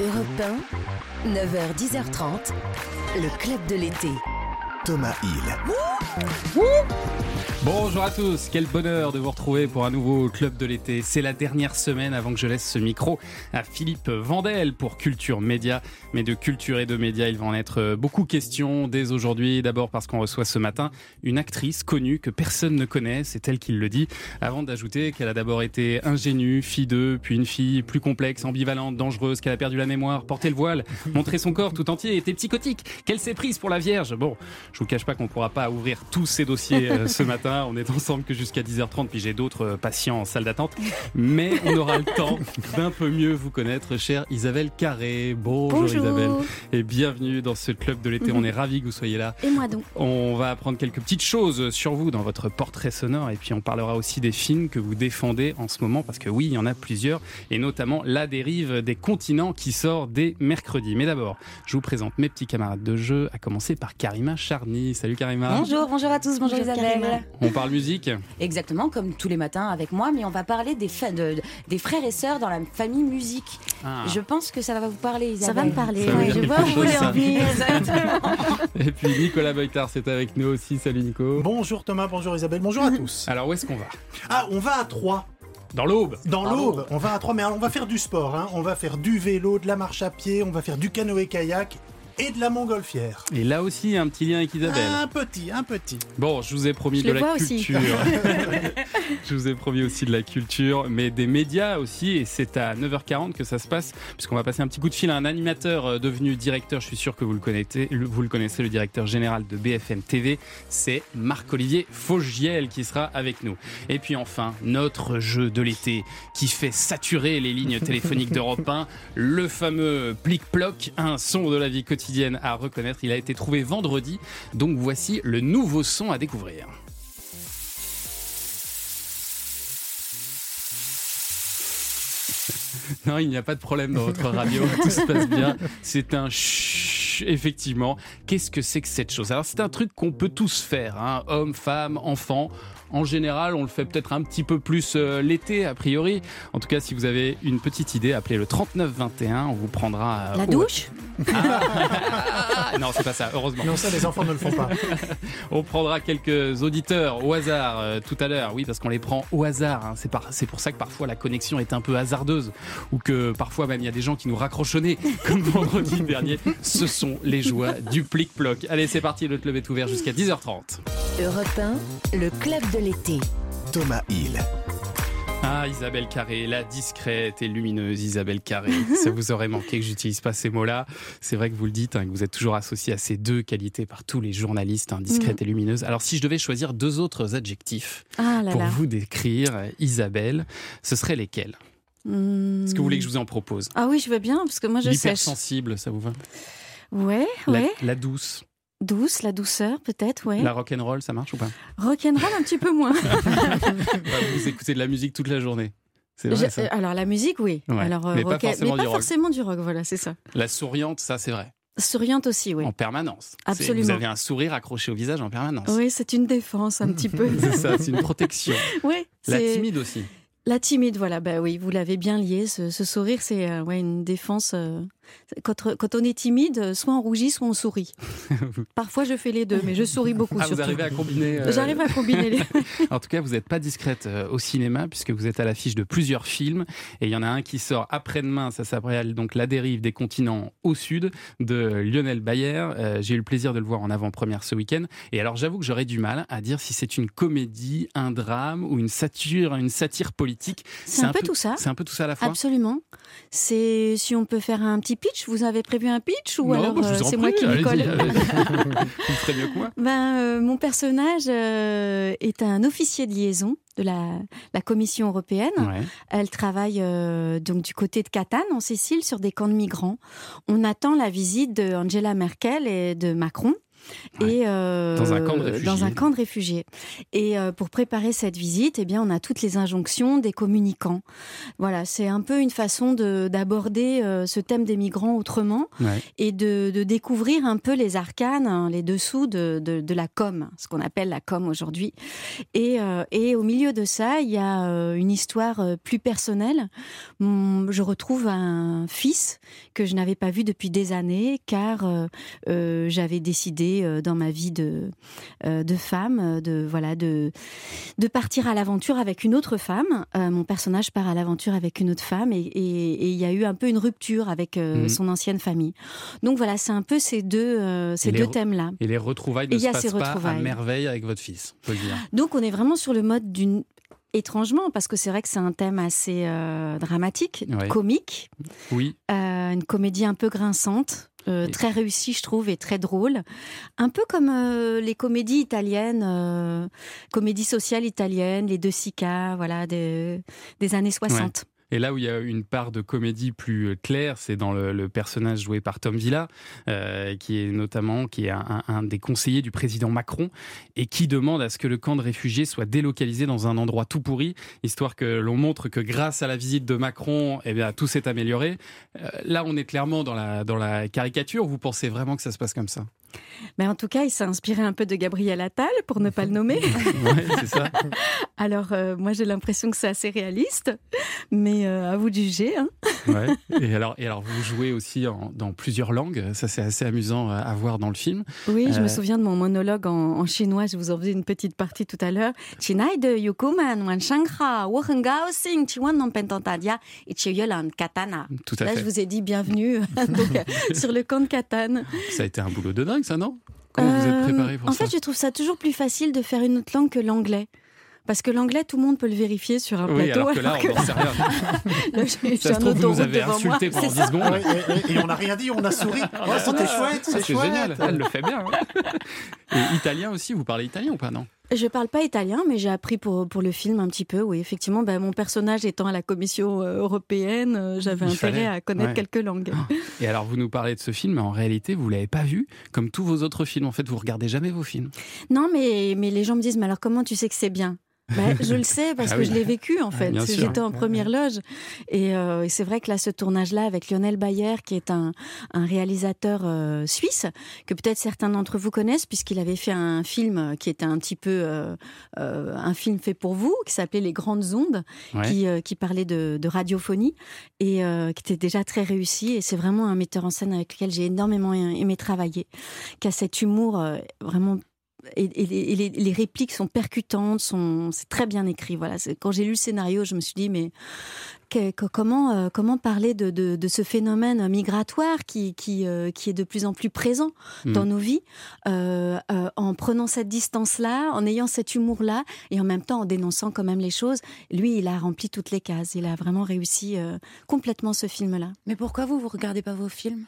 Europe 1, 9h-10h30, le club de l'été. Thomas Hill. Bonjour à tous, quel bonheur de vous retrouver pour un nouveau club de l'été. C'est la dernière semaine avant que je laisse ce micro à Philippe Vandel pour Culture Média. Mais de culture et de médias, il va en être beaucoup question dès aujourd'hui. D'abord parce qu'on reçoit ce matin une actrice connue que personne ne connaît, c'est elle qui le dit, avant d'ajouter qu'elle a d'abord été ingénue, fille d'eux, puis une fille plus complexe, ambivalente, dangereuse, qu'elle a perdu la mémoire, porté le voile, montré son corps tout entier, était psychotique, qu'elle s'est prise pour la Vierge. Bon, je vous cache pas qu'on pourra pas ouvrir tous ces dossiers euh, ce matin. On est ensemble que jusqu'à 10h30, puis j'ai d'autres euh, patients en salle d'attente. Mais on aura le temps d'un peu mieux vous connaître, chère Isabelle Carré. Bonjour, Bonjour. Isabelle. Et bienvenue dans ce club de l'été. On est ravis que vous soyez là. Et moi donc On va apprendre quelques petites choses sur vous dans votre portrait sonore et puis on parlera aussi des films que vous défendez en ce moment parce que oui, il y en a plusieurs et notamment La dérive des continents qui sort dès mercredi. Mais d'abord, je vous présente mes petits camarades de jeu, à commencer par Karima Charny. Salut Karima. Bonjour, bonjour à tous, bonjour, Bonjour, Isabelle. Karima. On parle musique Exactement, comme tous les matins avec moi, mais on va parler des, fa- de- des frères et sœurs dans la famille musique. Ah. Je pense que ça va vous parler, Ça Isabelle. va me parler. Ça ouais, je vois où vous voulez ça. en venir. Et puis Nicolas Boytard, c'est avec nous aussi. Salut Nico. Bonjour Thomas, bonjour Isabelle, bonjour à tous. Alors où est-ce qu'on va? Ah, on va à Troyes, Dans l'aube. dans l'Aube. On va à Troyes, mais on va faire du sport. hein. On va faire du vélo, de la marche à pied, on va faire du canoë-kayak et de la montgolfière. Et là aussi, un petit lien avec Isabelle. Un petit, un petit. Bon, je vous ai promis Je de la vois aussi. culture. je vous ai promis aussi de la culture, mais des médias aussi. Et c'est à 9h40 que ça se passe, puisqu'on va passer un petit coup de fil à un animateur euh, devenu directeur. Je suis sûr que vous le connaissez, le- vous le connaissez, le directeur général de BFM TV. C'est Marc-Olivier Faugiel qui sera avec nous. Et puis enfin, notre jeu de l'été qui fait saturer les lignes téléphoniques d'Europe 1, le fameux plic-ploc, un son de la vie quotidienne à reconnaître. Il a été trouvé vendredi, donc voici le nouveau son à découvrir. Non, il n'y a pas de problème dans votre radio, tout se passe bien. C'est un chut, effectivement. Qu'est-ce que c'est que cette chose? Alors, c'est un truc qu'on peut tous faire, hein, hommes, femmes, enfants. En général, on le fait peut-être un petit peu plus euh, l'été, a priori. En tout cas, si vous avez une petite idée, appelez le 3921, on vous prendra... euh, La douche? Ah, non, c'est pas ça, heureusement. Non, ça, les enfants ne le font pas. On prendra quelques auditeurs au hasard euh, tout à l'heure. Oui, parce qu'on les prend au hasard. hein. C'est, par- c'est pour ça que parfois la connexion est un peu hasardeuse. Ou que parfois même il y a des gens qui nous raccrochonnaient, comme vendredi dernier. Ce sont les joies du plic-ploc. Allez, c'est parti, le club est ouvert jusqu'à 10h30. Europe 1, le club de l'été. Thomas Hill. Ah, Isabelle Carré, la discrète et lumineuse Isabelle Carré. Ça vous aurait manqué que j'utilise pas ces mots-là. C'est vrai que vous le dites, hein, que vous êtes toujours associé à ces deux qualités par tous les journalistes, hein, discrète et lumineuse. Alors, si je devais choisir deux autres adjectifs Ah là pour là. vous décrire euh, Isabelle, ce serait lesquels? Est-ce que vous voulez que je vous en propose Ah oui, je veux bien, parce que moi je sèche. L'hypersensible, ça vous va? Ouais, la, ouais. la douce, Douce, la douceur peut-être, ouais. la rock'n'roll, ça marche ou pas? Rock'n'roll un petit peu moins. Bah, Vous écoutez de la musique toute la journée. C'est vrai, Je- ça. euh, alors la musique, oui. Ouais, Alors, euh, mais pas forcément mais du rock. forcément du rock, voilà, c'est ça. La souriante, ça c'est vrai. Souriante aussi, oui. En permanence. Absolument. Vous avez un sourire accroché au visage en permanence. Oui, c'est une défense un petit peu. C'est ça, c'est une protection. Oui, La timide aussi. la timide, voilà. Bah oui, vous l'avez bien lié. Ce, ce sourire, c'est euh, ouais une défense. euh, quand, quand on est timide, soit on rougit, soit on sourit. Parfois, je fais les deux, mais je souris beaucoup. Ah, vous surtout. arrivez à combiner. euh, J'arrive à combiner les. En tout cas, vous n'êtes pas discrète euh, au cinéma puisque vous êtes à l'affiche de plusieurs films et il y en a un qui sort après-demain. Ça s'appelle donc La dérive des continents au sud de Lionel Bayer. Euh, J'ai eu le plaisir de le voir en avant-première ce week-end. Et alors, j'avoue que j'aurais du mal à dire si c'est une comédie, un drame ou une satire, une satire politique. C'est un, peu tout ça. C'est un peu tout ça à la fois. Absolument. C'est si on peut faire un petit pitch. Vous avez prévu un pitch ou Non, alors bah, euh, c'est moi qui m'y allez-y, colle. Vous mieux que moi. Ben, euh, mon personnage euh, est un officier de liaison de la, la Commission européenne. Ouais. Elle travaille euh, donc du côté de Catane, en Sicile, sur des camps de migrants. On attend la visite de Angela Merkel et de Macron. Et euh, Dans un camp de réfugiés. dans un camp de réfugiés. Et euh, pour préparer cette visite, eh bien, on a toutes les injonctions des communicants. Voilà, c'est un peu une façon de- d'aborder euh, ce thème des migrants autrement Ouais. et de, de découvrir un peu les arcanes, hein, les dessous de, de, de la com, ce qu'on appelle la com aujourd'hui. Et, et au milieu de ça, il y a une histoire plus personnelle. Hum, Je retrouve un fils que je n'avais pas vu depuis des années, car j'avais décidé euh, dans ma vie de, euh, de femme, euh, de voilà, de de partir à l'aventure avec une autre femme. Euh, mon personnage part à l'aventure avec une autre femme, et il y a eu un peu une rupture avec euh, Mhm. son ancienne famille. Donc voilà, c'est un peu ces deux euh, ces deux thèmes-là. Et les retrouvailles Et ne se a passent pas à merveille avec votre fils, dire. Donc on est vraiment sur le mode d'une étrangement parce que c'est vrai que c'est un thème assez euh, dramatique, Ouais. comique, Oui, euh, une comédie un peu grinçante. Euh, très réussie, je trouve, et très drôle. Un peu comme euh, les comédies italiennes, euh, comédies sociales italiennes, les deux Sica, voilà, des, des années 60. Et là où il y a une part de comédie plus euh, claire, c'est dans le, personnage joué par Tom Villa, euh, qui est notamment qui est un, un des conseillers du président Macron et qui demande à ce que le camp de réfugiés soit délocalisé dans un endroit tout pourri, histoire que l'on montre que grâce à la visite de Macron, eh bien tout s'est amélioré. Euh, là, on est clairement dans la dans la caricature. Vous pensez vraiment que ça se passe comme ça? Mais en tout cas, il s'est inspiré un peu de Gabriel Attal, pour ne pas le nommer. Ouais, c'est ça. Alors, euh, moi, j'ai l'impression que c'est assez réaliste, mais euh, à vous de juger. hein. Ouais. Et alors, et alors, vous jouez aussi en- dans plusieurs langues. Ça, c'est assez amusant à voir dans le film. Oui, je Euh, me souviens de mon monologue en, en chinois. Je vous en faisais une petite partie tout à l'heure. De Yukuman, katana. Tout à Là, fait. je vous ai dit bienvenue donc, euh, sur le camp de Catane. Ça a été un boulot de dingue, ça, non? Comment vous êtes Euh, préparé pour En ça? fait, je trouve ça toujours plus facile de faire une autre langue que l'anglais. Parce que l'anglais, tout le monde peut le vérifier sur un Oui, plateau. alors que là, on n'en sait rien. là, j'ai- j'ai Ça se un trouve, vous nous autoroute avez devant insulté pendant C'est 10 secondes. Ouais, et, et- et on n'a rien dit, on a souri. Oh, c'était chouette, Ah, c'est C'est chouette. génial, elle le fait bien. hein. Et italien aussi, vous parlez italien ou pas, non? Je parle pas italien, mais j'ai appris pour, pour le film un petit peu. Oui, effectivement, ben, mon personnage étant à la Commission euh, européenne, euh, j'avais Il intérêt fallait, à connaître ouais. quelques langues. Et alors, vous nous parlez de ce film, mais en réalité, vous l'avez pas vu, comme tous vos autres films. En fait, vous regardez jamais vos films. Non, mais, mais les gens me disent, mais alors comment tu sais que c'est bien? Ben, je le sais parce Ah que oui. je l'ai vécu en fait. bien sûr. J'étais en première loge et, euh, et c'est vrai que là, ce tournage-là avec Lionel Bayer, qui est un, un réalisateur euh, suisse que peut-être certains d'entre vous connaissent puisqu'il avait fait un film qui était un petit peu euh, un film fait pour vous, qui s'appelait Les Grandes Ondes, Ouais. qui, qui parlait de, de radiophonie et qui était déjà très réussi. Et c'est vraiment un metteur en scène avec lequel j'ai énormément aimé travailler, qui a cet humour vraiment et, et les, et les- les répliques sont percutantes, sont, c'est très bien écrit. Voilà, C'est- quand j'ai lu le scénario, je me suis dit mais que- que- comment euh, comment parler de, de, de ce phénomène migratoire qui qui, euh, qui est de plus en plus présent Mm. dans nos vies, euh, euh, en prenant cette distance-là, en ayant cet humour-là, et en même temps en dénonçant quand même les choses. Lui, il a rempli toutes les cases. Il a vraiment réussi euh, complètement ce film-là. Mais pourquoi vous vous regardez pas vos films?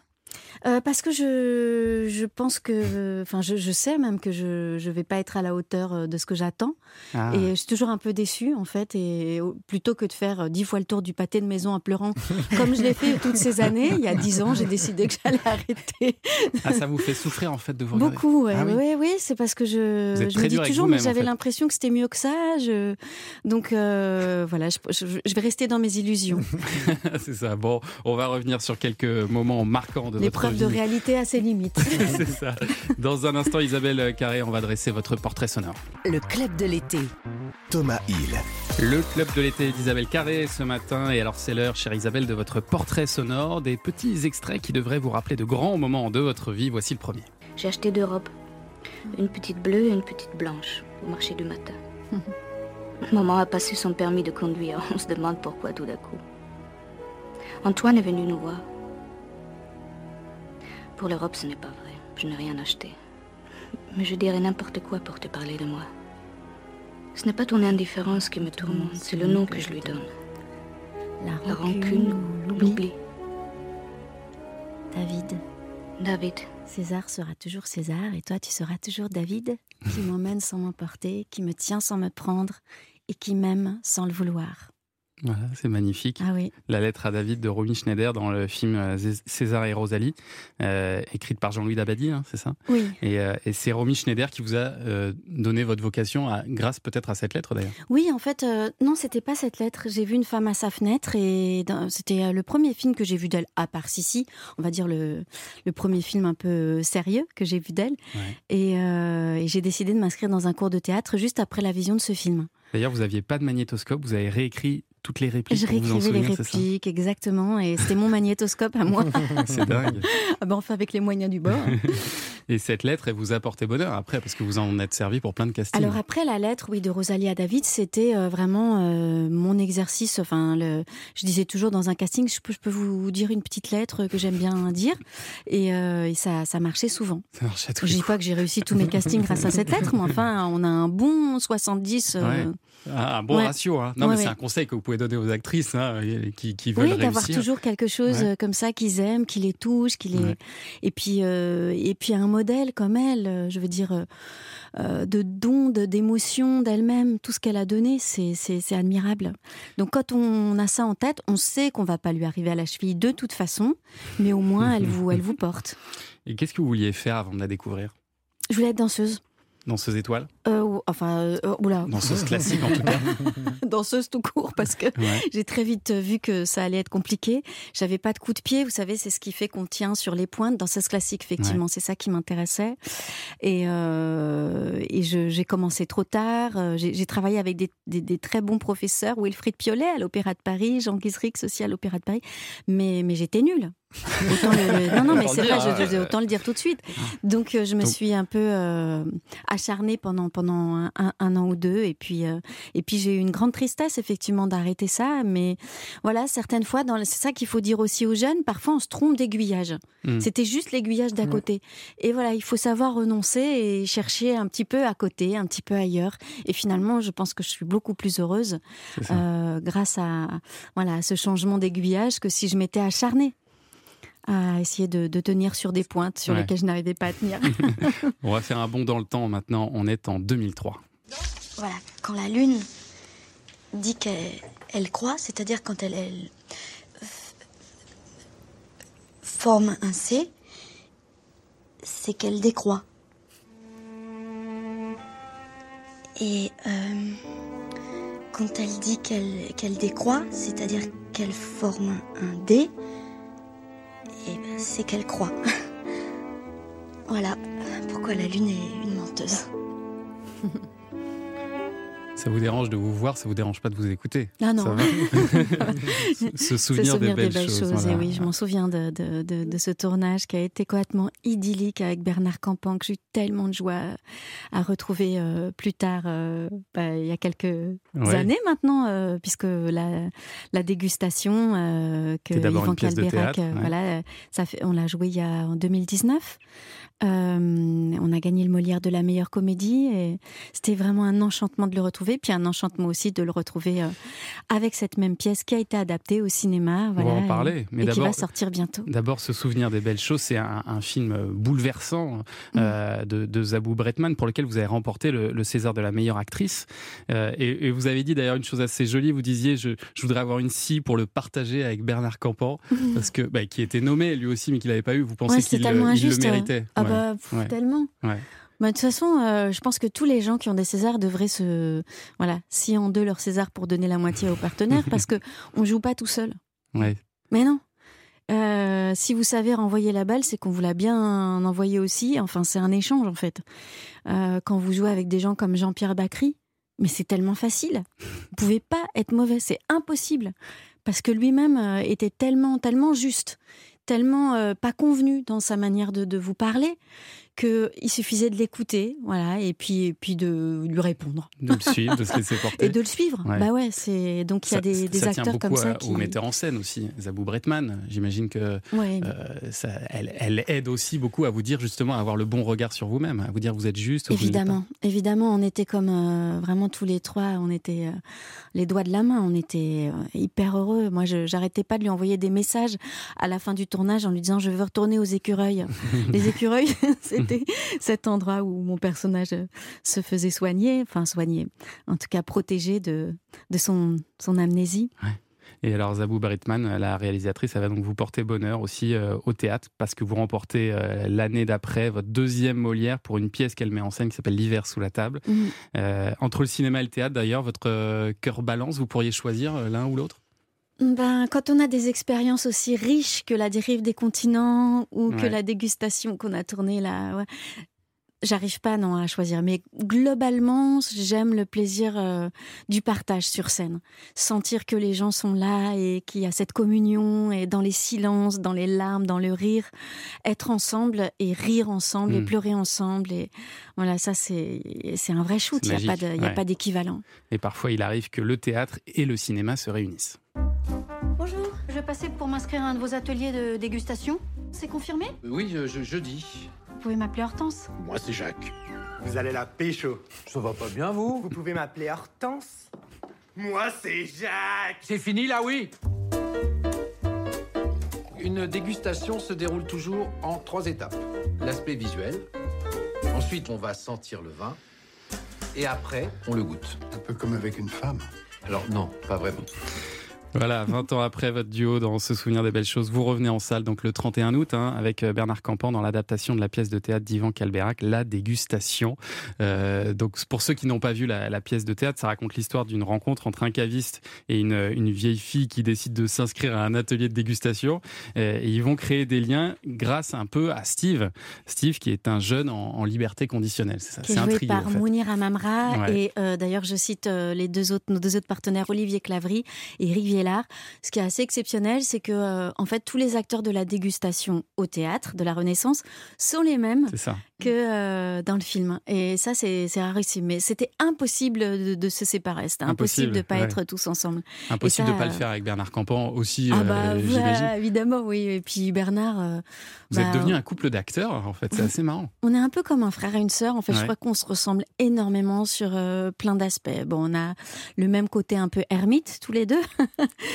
Euh, parce que je, je pense que, enfin, je, je sais même que je je vais pas être à la hauteur euh, de ce que j'attends. Ah. Et je suis toujours un peu déçue, en fait. Et plutôt que de faire euh, dix fois le tour du pâté de maison en pleurant, comme je l'ai fait toutes ces années, il y a dix ans, j'ai décidé que j'allais arrêter. Ah, ça vous fait souffrir, en fait, de vous regarder Beaucoup, ouais. Ah oui. oui, oui, c'est parce que je, je me dis toujours, mais en j'avais fait. l'impression que c'était mieux que ça. Je... Donc, euh, voilà, je, je- vais rester dans mes illusions. C'est ça. Bon, on va revenir sur quelques moments marquants de L'épreuve de réalité à ses limites. C'est ça. Dans un instant, Isabelle Carré, on va dresser votre portrait sonore. Le club de l'été. Thomas Hill. Le club de l'été d'Isabelle Carré ce matin. Et alors, c'est l'heure, chère Isabelle, de votre portrait sonore. Des petits extraits qui devraient vous rappeler de grands moments de votre vie. Voici le premier. J'ai acheté deux robes. Une petite bleue et une petite blanche au marché du matin. Maman a passé son permis de conduire. On se demande pourquoi tout d'un coup. Antoine est venu nous voir. Pour les robes, ce n'est pas vrai. Je n'ai rien acheté. Mais je dirais n'importe quoi pour te parler de moi. Ce n'est pas ton indifférence qui me tourmente, c'est le nom que je lui donne. La rancune ou l'oubli. David, David, César sera toujours César et toi tu seras toujours David, qui m'emmène sans m'emporter, qui me tient sans me prendre et qui m'aime sans le vouloir. Voilà, c'est magnifique. Ah oui. La lettre à David de Romy Schneider dans le film euh, César et Rosalie, euh, écrite par Jean-Louis Dabadi, hein, c'est ça? Oui. Et, euh, et c'est Romy Schneider qui vous a euh, donné votre vocation, à, grâce peut-être à cette lettre d'ailleurs. Oui, en fait, non, c'était pas cette lettre. J'ai vu une femme à sa fenêtre et c'était le premier film que j'ai vu d'elle, à part Sissi, on va dire le, le premier film un peu sérieux que j'ai vu d'elle. Ouais. Et, et j'ai décidé de m'inscrire dans un cours de théâtre juste après la vision de ce film. D'ailleurs, vous n'aviez pas de magnétoscope, vous avez réécrit toutes les répliques Je réécrivais les répliques, exactement, et c'était mon magnétoscope à moi. C'est dingue. Ah ben, enfin, avec les moyens du bord. Et cette lettre, elle vous a porté bonheur après, parce que vous en êtes servi pour plein de castings. Alors après la lettre, oui, de Rosalie à David, c'était euh, vraiment euh, mon exercice. Enfin, le, je disais toujours dans un casting, je peux, je peux vous dire une petite lettre que j'aime bien dire, et, euh, et ça, ça marchait souvent. Ça tous Je dis pas que j'ai réussi tous mes castings grâce à cette lettre, mais enfin, on a un bon 70. euh, Ouais. Ah, un bon Ouais. ratio. Hein. Non, Ouais, mais c'est ouais. un conseil que vous pouvez donner aux actrices hein, qui, qui veulent Oui, d'avoir toujours quelque chose Ouais. euh, comme ça qu'ils aiment, qui les touche, qui les Ouais. et puis euh, et puis un modèle comme elle, euh, je veux dire euh, de don, de- d'émotion d'elle-même, tout ce qu'elle a donné, c'est admirable. Donc quand on a ça en tête, on sait qu'on va pas lui arriver à la cheville de toute façon, mais au moins elle vous elle vous porte. Et qu'est-ce que vous vouliez faire avant de la découvrir? Je voulais être danseuse. Danseuse étoile Euh, ou- enfin, euh, euh, oula, Danseuse classique en tout cas. danseuse tout court parce que Ouais. J'ai très vite vu que ça allait être compliqué. J'avais pas de coup de pied, vous savez, c'est ce qui fait qu'on tient sur les pointes dans ce classique. Effectivement, c'est ça qui m'intéressait. Et, euh, j'ai commencé trop tard. J'ai travaillé avec des, des- des très bons professeurs, Wilfried Piolet à l'Opéra de Paris, Jean Guisrix aussi à l'Opéra de Paris, mais, mais j'étais nulle. Autant le- non, non, mais c'est vrai, je, je- hein. autant le dire tout de suite. Donc, euh, je me Donc- suis un peu euh, acharnée pendant, pendant un, un- un an ou deux. Et puis, euh, et puis j'ai eu une grande tristesse, effectivement, d'arrêter ça. Mais voilà, certaines fois, dans c'est ça qu'il faut dire aussi aux jeunes, parfois on se trompe d'aiguillage. Mm. C'était juste l'aiguillage d'à côté. Et voilà, il faut savoir renoncer et chercher un petit peu à côté, un petit peu ailleurs. Et finalement, je pense que je suis beaucoup plus heureuse euh, grâce à, voilà, à ce changement d'aiguillage que si je m'étais acharnée à essayer de, de tenir sur des pointes sur Ouais. lesquelles je n'arrivais pas à tenir. On va faire un bond dans le temps maintenant. On est en 2003. Voilà, quand la Lune dit qu'elle elle croît, c'est-à-dire quand elle, forme un C, c'est qu'elle décroît. Et euh, quand elle dit qu'elle qu'elle décroît, c'est-à-dire qu'elle forme un D, et ben, c'est qu'elle croît. voilà pourquoi la Lune est une menteuse. Ça vous dérange de vous voir, ça vous dérange pas de vous écouter Ah non. Se Se souvenir, des belles, choses. Et voilà. oui, je m'en souviens de, de, de- de ce tournage qui a été complètement idyllique avec Bernard Campan, que j'ai eu tellement de joie à retrouver euh, plus tard, euh, bah, il y a quelques Ouais. années maintenant, euh, puisque la, la dégustation que Yvan Calberac, ouais. voilà, ça fait, on l'a joué il y a en 2019. Euh, on a gagné le Molière de la meilleure comédie et c'était vraiment un enchantement de le retrouver, puis un enchantement aussi de le retrouver euh, avec cette même pièce qui a été adaptée au cinéma. On va en parler, mais et qui va d'abord- sortir bientôt. D'abord, se souvenir des belles choses, c'est un, un film euh, bouleversant euh, de, de Zabou Bretman pour lequel vous avez remporté le, le César de la meilleure actrice. Euh, et, et vous avez dit d'ailleurs une chose assez jolie, vous disiez je, je voudrais avoir une scie pour le partager avec Bernard Campan, parce que bah, qui était nommé lui aussi mais qu'il n'avait pas eu. Vous pensez Ouais, qu'il le injuste. méritait Ah Ouais. Bah, pff, Ouais. tellement. Ouais. Bah, de toute façon, euh, je pense que tous les gens qui ont des Césars devraient se, voilà, scier en deux leur César pour donner la moitié aux partenaires, parce que on joue pas tout seul. Ouais. Mais non. Euh, si vous savez renvoyer la balle, c'est qu'on vous l'a bien envoyé aussi. Enfin, c'est un échange en fait. Euh, quand vous jouez avec des gens comme Jean-Pierre Bacry, mais c'est tellement facile. Vous pouvez pas être mauvais, c'est impossible. Parce que lui-même était tellement, tellement juste, tellement euh, pas convenu dans sa manière de, de vous parler, qu'il suffisait de l'écouter, voilà, et puis, et puis de lui répondre. De le suivre, de se laisser porter. Et de le suivre. Ouais. Bah ouais, c'est donc il y a Ça- des, acteurs comme ça à- qui. au metteur en scène aussi, Zabou Bretman. J'imagine que Ouais. euh, ça, elle, elle aide aussi beaucoup à vous dire justement à avoir le bon regard sur vous-même, à vous dire vous êtes juste. Évidemment, évidemment, on était comme euh, vraiment tous les trois, on était euh, les doigts de la main, on était hyper heureux. Moi, j'arrêtais pas de lui envoyer des messages à la fin du tournage en lui disant je veux retourner aux écureuils. les écureuils, c'est c'était cet endroit où mon personnage se faisait soigner, enfin soigner, en tout cas protégé de, de son, son amnésie. Et alors Zabou Baritman, la réalisatrice, elle va donc vous porter bonheur aussi euh, au théâtre parce que vous remportez euh, l'année d'après votre deuxième Molière pour une pièce qu'elle met en scène qui s'appelle L'hiver sous la table. Mhm. Euh, entre le cinéma et le théâtre d'ailleurs, votre euh, cœur balance, vous pourriez choisir euh, l'un ou l'autre? Ben, quand on a des expériences aussi riches que la dérive des continents ou que la dégustation qu'on a tournée là, ouais, j'arrive pas non à choisir. Mais globalement, j'aime le plaisir euh, du partage sur scène, sentir que les gens sont là et qu'il y a cette communion et dans les silences, dans les larmes, dans le rire, être ensemble et rire ensemble et Mm. pleurer ensemble et voilà, ça c'est un vrai shoot. Il n'y a ouais. pas d'équivalent. Et parfois il arrive que le théâtre et le cinéma se réunissent. Bonjour, je vais passer pour m'inscrire à un de vos ateliers de dégustation. C'est confirmé? Oui, je, je, jeudi. Vous pouvez m'appeler Hortense. Moi, c'est Jacques. Vous allez la pécho. Ça va pas bien, vous? Vous pouvez m'appeler Hortense. Moi, c'est Jacques. C'est fini, là, oui Une dégustation se déroule toujours en trois étapes. L'aspect visuel. Ensuite, on va sentir le vin. Et après, on le goûte. Un peu comme avec une femme. Alors, non, pas vraiment. Voilà, 20 ans après votre duo dans Se souvenir des belles choses, vous revenez en salle donc le 31 août hein, avec euh, Bernard Campan dans l'adaptation de la pièce de théâtre d'Ivan Calberac, La Dégustation. Euh, donc pour ceux qui n'ont pas vu la, la pièce de théâtre, ça raconte l'histoire d'une rencontre entre un caviste et une, une vieille fille qui décide de s'inscrire à un atelier de dégustation. Euh, et ils vont créer des liens grâce un peu à Steve. Steve qui est un jeune en, en liberté conditionnelle. C'est ça, qui c'est est un joué trio par en fait. Mounir Amamra Ouais. et euh, d'ailleurs je cite les deux autres nos deux autres partenaires Olivier Clavry et Eric Ce qui est assez exceptionnel, c'est que euh, en fait tous les acteurs de la dégustation au théâtre de la Renaissance sont les mêmes. Que euh, dans le film et ça c'est rarissime. Mais c'était impossible de, de se séparer, c'était impossible, Impossible, de pas ouais. être tous ensemble. Impossible de ça, pas le faire avec Bernard Campan aussi, Ah euh, bah j'imagine. voilà, évidemment oui. Et puis Bernard, euh, Vous bah, êtes devenu un couple d'acteurs en fait, c'est assez marrant. On est un peu comme un frère et une sœur. En fait, je crois qu'on se ressemble énormément sur euh, plein d'aspects. Bon, on a le même côté un peu ermite, tous les deux.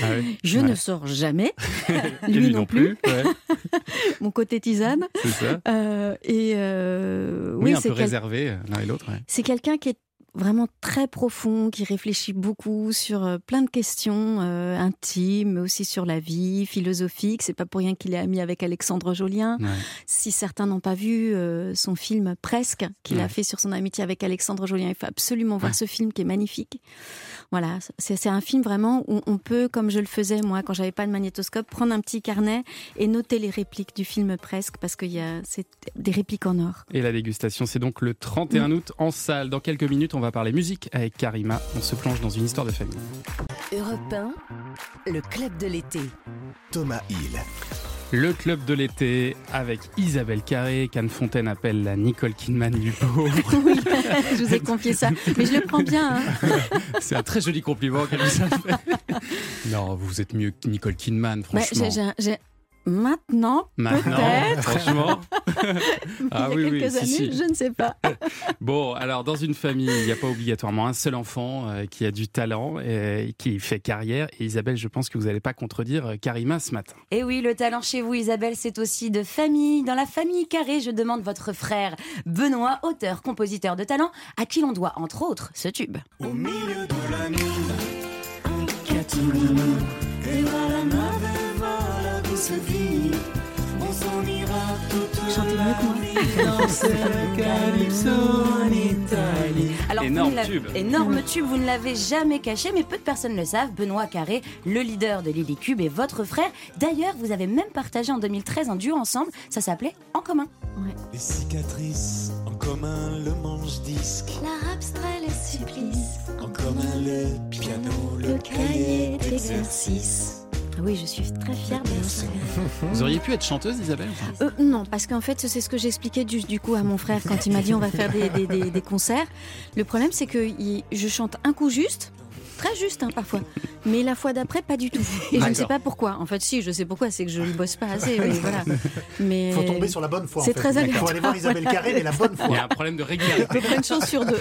Ah oui Je Ouais. ne sors jamais. Et lui, non plus. ouais, Mon côté tisane. c'est ça. Euh, et euh, Oui, oui, un peu quel- réservé euh, l'un et l'autre. ouais. c'est quelqu'un qui est vraiment très profond, qui réfléchit beaucoup sur euh, plein de questions euh, intimes, mais aussi sur la vie, philosophique. C'est pas pour rien qu'il est ami avec Alexandre Jolien. Ouais. Si certains n'ont pas vu euh, son film Presque, qu'il a fait sur son amitié avec Alexandre Jolien, il faut absolument voir Ouais. ce film qui est magnifique. Voilà, c'est un film vraiment où on peut, comme je le faisais moi quand j'avais pas de magnétoscope, prendre un petit carnet et noter les répliques du film Presque, parce qu'il y a c'est des répliques en or. Et la dégustation, c'est donc le 31 août en salle. Dans quelques minutes, on va parler musique avec Karima. On se plonge dans une histoire de famille. Europe 1, le club de l'été. Thomas Hill. Le club de l'été avec Isabelle Carré, qu'Anne Fontaine appelle la Nicole Kidman du pauvre. oui, je vous ai confié ça, mais je le prends bien. hein. c'est un très joli compliment qu'elle nous a fait. non, vous êtes mieux que Nicole Kidman, Bah, franchement. j'ai- j'ai- j'ai- Maintenant, Maintenant, peut-être. franchement. Ah il y a oui, quelques années, si. je ne sais pas. Bon, alors dans une famille, il n'y a pas obligatoirement un seul enfant euh, qui a du talent et qui fait carrière. Et Isabelle, je pense que vous n'allez pas contredire euh, Karima ce matin. Et oui, le talent chez vous, Isabelle, c'est aussi de famille. Dans la famille carrée, je demande votre frère Benoît, auteur, compositeur de talent, à qui l'on doit entre autres ce tube. Au milieu de la. Et Chantez mieux que moi. dans ce calypso en Italie. Alors, Énorme tube. Énorme tube, vous ne l'avez jamais caché, mais peu de personnes le savent. Benoît Carré, le leader de Lily Cube, est votre frère. D'ailleurs, vous avez même partagé en 2013 un duo ensemble. Ça s'appelait En commun. Les cicatrices, en commun le manche-disque. L'art abstrait, les supplices. En commun le piano, le cahier d'exercice. Ah oui, je suis très fière de. Vous auriez pu être chanteuse, Isabelle Euh, non, parce qu'en fait, c'est ce que j'expliquais du, du coup à mon frère quand il m'a dit on va faire des, des- des- des concerts. Le problème, c'est que je chante un coup juste Très juste, hein, parfois. Mais la fois d'après, pas du tout. Et je ne sais pas pourquoi. En fait, si, je sais pourquoi, c'est que je ne bosse pas assez. Mais voilà. Mais... faut tomber sur la bonne foi. C'est très Il faut aller voir Isabelle Carré, mais la bonne foi. Il y a un problème de régularité. une chance sur deux.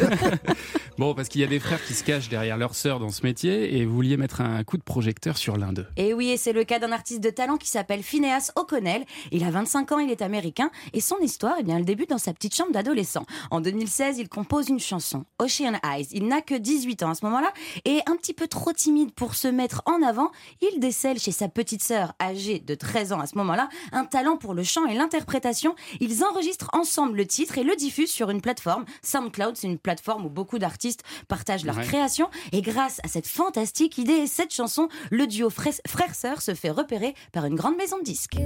bon, parce qu'il y a des frères qui se cachent derrière leur sœur dans ce métier et vous vouliez mettre un coup de projecteur sur l'un d'eux. Et oui, et c'est le cas d'un artiste de talent qui s'appelle Phineas O'Connell. Il a 25 ans, il est américain et son histoire, eh bien, elle débute dans sa petite chambre d'adolescent. En 2016, il compose une chanson, Ocean Eyes. Il n'a que 18 ans à ce moment-là et un petit peu trop timide pour se mettre en avant, il décèle chez sa petite sœur, âgée de 13 ans à ce moment-là, un talent pour le chant et l'interprétation. Ils enregistrent ensemble le titre et le diffusent sur une plateforme. SoundCloud, c'est une plateforme où beaucoup d'artistes partagent leur Ouais. création. Et grâce à cette fantastique idée et cette chanson, le duo frères- frère-sœur se fait repérer par une grande maison de disques.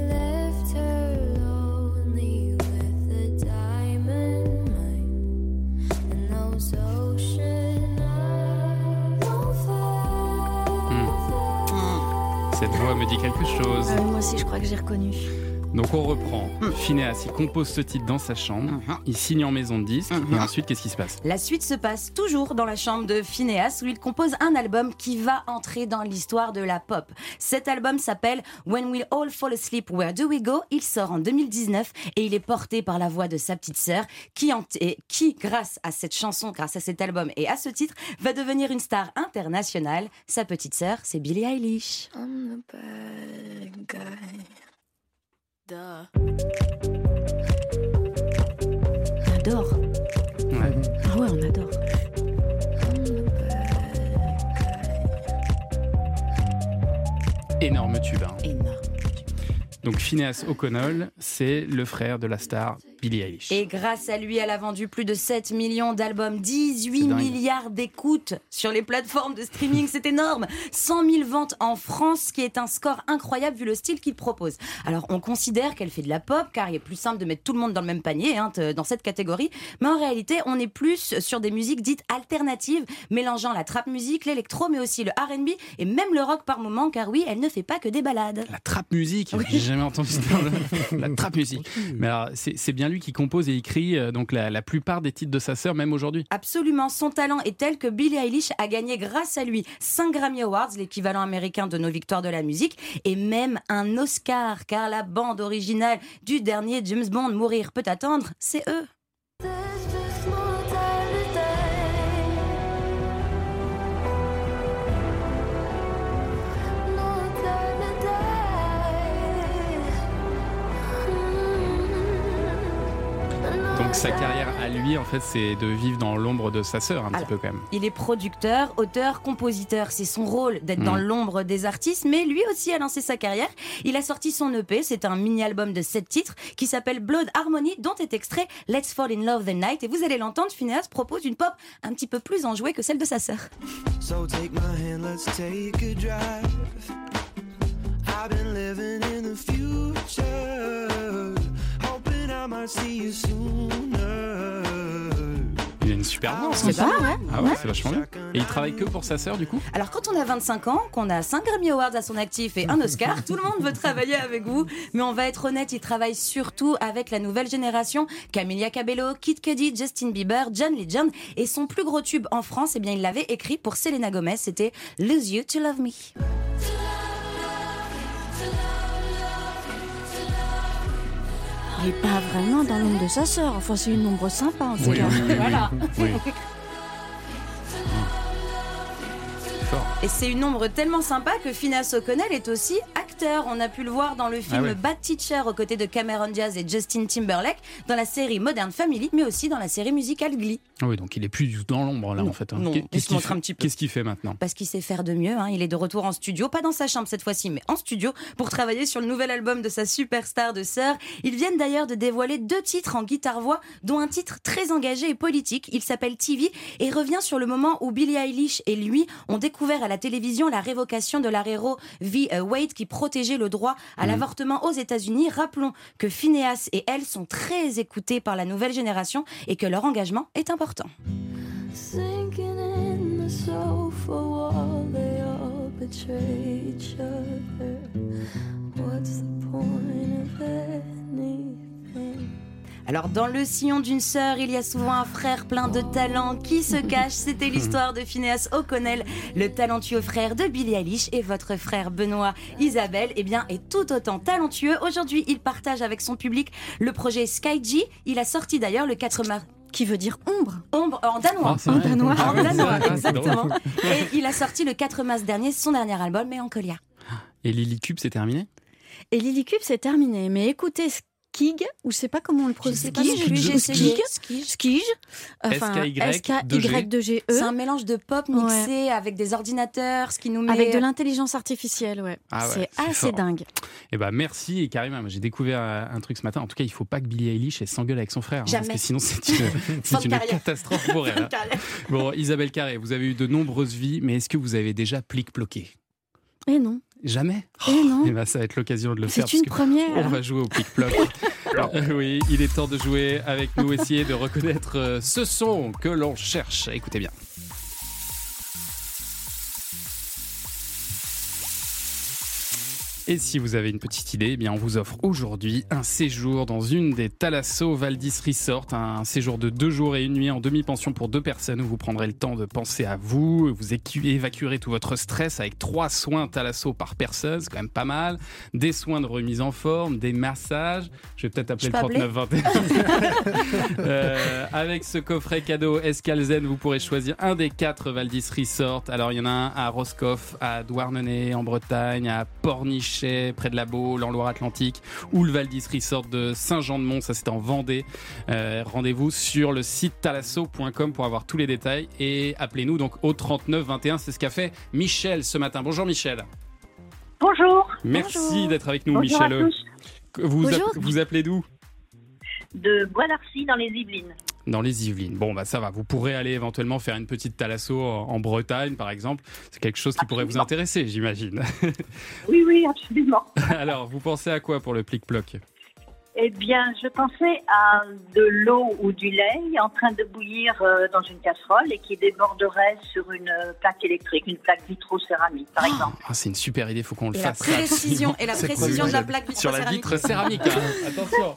Cette voix me dit quelque chose. Ah, moi aussi, je crois que j'ai reconnu. Donc on reprend. Phineas, il compose ce titre dans sa chambre, il signe en maison de disque, et ensuite qu'est-ce qui se passe? La suite se passe toujours dans la chambre de Phineas où il compose un album qui va entrer dans l'histoire de la pop. Cet album s'appelle When We All Fall Asleep, Where Do We Go? Il sort en 2019 et il est porté par la voix de sa petite sœur qui, qui, grâce à cette chanson, grâce à cet album et à ce titre, va devenir une star internationale. Sa petite sœur, c'est Billie Eilish. I'm the bad guy. On adore. Ah ouais, on adore. Énorme tube. hein. Énorme. Donc Phineas O'Connell, c'est le frère de la star Billie Eilish. Et grâce à lui, elle a vendu plus de 7 millions d'albums, C'est 18 dingue. milliards d'écoutes sur les plateformes de streaming, c'est énorme 100 000 ventes en France, ce qui est un score incroyable vu le style qu'il propose. Alors on considère qu'elle fait de la pop, car il est plus simple de mettre tout le monde dans le même panier, hein, dans cette catégorie, mais en réalité on est plus sur des musiques dites alternatives, mélangeant la trap musique, l'électro, mais aussi le R&B et même le rock par moment, car oui, elle ne fait pas que des balades. La trap musique, j'ai jamais entendu terme. La trap musique. Mais alors, c'est c'est lui qui compose et écrit euh, donc la, la plupart des titres de sa sœur, même aujourd'hui. Absolument, son talent est tel que Billie Eilish a gagné grâce à lui 5 Grammy Awards, l'équivalent américain de nos victoires de la musique, et même un Oscar, car la bande originale du dernier James Bond, Mourir peut attendre, c'est eux. Sa carrière à lui, en fait, c'est de vivre dans l'ombre de sa sœur un petit peu quand même. Il est producteur, auteur, compositeur. C'est son rôle d'être dans Mm. l'ombre des artistes, mais lui aussi a lancé sa carrière. Il a sorti son EP, c'est un mini-album de 7 titres qui s'appelle Blood Harmony, dont est extrait Let's Fall in Love the Night. Et vous allez l'entendre, Phineas propose une pop un petit peu plus enjouée que celle de sa sœur. So take my hand, let's take a drive. I've been living in the future, Il a une super voix. C'est ça. pas mal, ouais. Ah ouais, c'est vachement bien. Et il travaille que pour sa sœur du coup Alors quand on a 25 ans, qu'on a 5 Grammy Awards à son actif et un Oscar, tout le monde veut travailler avec vous. Mais on va être honnête, il travaille surtout avec la nouvelle génération. Camilla Cabello, Kid Cudi, Justin Bieber, John Legend. Et son plus gros tube en France, eh bien, il l'avait écrit pour Selena Gomez. C'était Lose You to Love Me. Il est pas vraiment dans l'ombre de sa sœur. Enfin, c'est une ombre sympa en tout Oui, cas. oui, oui, oui. Voilà. Et c'est une ombre tellement sympa que Phineas O'Connell est aussi acteur. On a pu le voir dans le film Ah. Bad Teacher aux côtés de Cameron Diaz et Justin Timberlake, dans la série Modern Family, mais aussi dans la série musicale Glee. Ah oui, donc il est plus dans l'ombre là Non, en fait. hein. non, Qu'est- il se Qu'est-ce qu'il montre fait, un petit peu. qu'est-ce qu'il fait maintenant parce qu'il sait faire de mieux. hein. Il est de retour en studio, pas dans sa chambre cette fois-ci, mais en studio pour travailler sur le nouvel album de sa superstar de sœur. Ils viennent d'ailleurs de dévoiler deux titres en guitare-voix, dont un titre très engagé et politique. Il s'appelle TV et revient sur le moment où Billie Eilish et lui ont découvert à la télévision la révocation de l'arrêt Roe v. Wade qui protégeait le droit à Mhm. l'avortement aux États-Unis. Rappelons que Phineas et elle sont très écoutés par la nouvelle génération et que leur engagement est important. What's the point of? Alors dans le sillon d'une sœur, il y a souvent un frère plein de talent qui se cache. C'était l'histoire de Phineas O'Connell, le talentueux frère de Billie Eilish et votre frère Benoît Isabelle, eh bien, est tout autant talentueux. Aujourd'hui, il partage avec son public le projet Skyji. Il a sorti d'ailleurs le 4 mars. Qui veut dire ombre Ombre en danois. Ah. En danois. Ah En danois, exactement. drôle. Et il a sorti le 4 mars dernier son dernier album, Mélancolia. Et Lily Cube, c'est terminé? Et Lily Cube, c'est terminé. Mais écoutez, Skig, ou je sais pas comment on le prononce. Skig, Skig, enfin, S-K-Y-2-G-E. C'est un mélange de pop mixé avec des ordinateurs, ce qui nous met... Avec de l'intelligence artificielle, ouais. Ah ouais, c'est assez fort. dingue. Eh ben merci et carrément, j'ai découvert euh, un truc ce matin. En tout cas, il faut pas que Billie Eilish s'engueule avec son frère, hein, parce Jamais. que sinon c'est une, catastrophe pour elle. hein. Bon, Isabelle Carré, vous avez eu de nombreuses vies, mais est-ce que vous avez déjà plic-ploqué? Eh non. Jamais Eh non. Eh ben, ça va être l'occasion de le C'est faire. une parce que première. On va jouer au plic-ploc. Euh, oui, il est temps de jouer avec nous, essayer de reconnaître euh, ce son que l'on cherche. Écoutez bien. Et si vous avez une petite idée, eh bien on vous offre aujourd'hui un séjour dans une des Thalasso Valdis Resort, un séjour de deux jours et une nuit en demi-pension pour deux personnes où vous prendrez le temps de penser à vous, vous évacuerez tout votre stress avec trois soins Thalasso par personne, c'est quand même pas mal, des soins de remise en forme, des massages, je vais peut-être appeler Je le peux appeler 3921. Euh, avec ce coffret cadeau Escalzen, vous pourrez choisir un des quatre Valdis Resort. Alors il y en a un à Roscoff, à Douarnenez en Bretagne, à Pornichet près de la Baule en Loire-Atlantique, ou le Valdis Resort de Saint-Jean-de-Mont, ça c'est en Vendée. Euh, Rendez-vous sur le site talasso.com pour avoir tous les détails et appelez-nous donc au 39 21. C'est ce qu'a fait Michel ce matin. Bonjour Michel. Bonjour. Merci d'être avec nous Bonjour à Michel. tous. Vous, Bonjour. vous appelez d'où? De Bois d'Arcy dans les Yvelines. Dans les Yvelines. Bon, bah ça va. Vous pourrez aller éventuellement faire une petite thalasso en Bretagne, par exemple. C'est quelque chose qui pourrait vous intéresser, j'imagine. Oui, oui, absolument. Alors, vous pensez à quoi pour le plic-ploc Eh bien, je pensais à de l'eau ou du lait en train de bouillir euh, dans une casserole et qui déborderait sur une euh, plaque électrique, une plaque vitrocéramique, par exemple. Ah, C'est une super idée, faut qu'on le Et la fasse. ça, précision- et la précision de la plaque Sur la vitrocéramique. vitre céramique, hein. attention.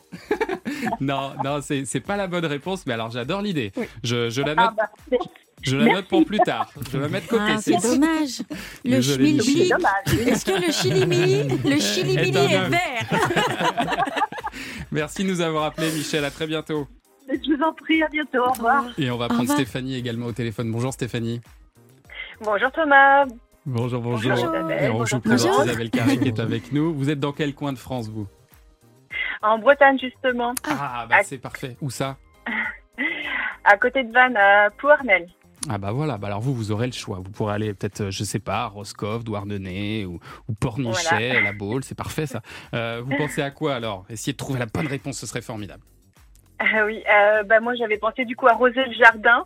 non, non, c'est c'est pas la bonne réponse, mais alors j'adore l'idée. Je, je la note. Ah, bah, Je la note pour plus tard. Je vais la mettre côté. Ah, c'est dommage. Le. Est-ce que le chilimili, le chilimili est œuf. vert? Merci de nous avoir appelé, Michel. À très bientôt. Je vous en prie, à bientôt, au revoir. Et on va Au prendre revoir. Stéphanie également au téléphone. Bonjour Stéphanie. Bonjour Thomas. Bonjour, bonjour. Bonjour, Isabelle. Et on vous présente. Isabelle Carré qui est avec nous. Vous êtes dans quel coin de France, vous? En Bretagne justement, Ah, bah c'est parfait. Où ça? À côté de Vannes, à Plouarnel. Ah bah voilà, bah alors vous, vous aurez le choix. Vous pourrez aller peut-être, euh, je sais pas, à Roscoff, Douarnenez ou, ou Pornichet, Voilà. à la Baule, c'est parfait ça. Euh, vous pensez à quoi alors? Essayez de trouver la bonne réponse, ce serait formidable. Ah oui, euh, bah moi j'avais pensé du coup arroser le jardin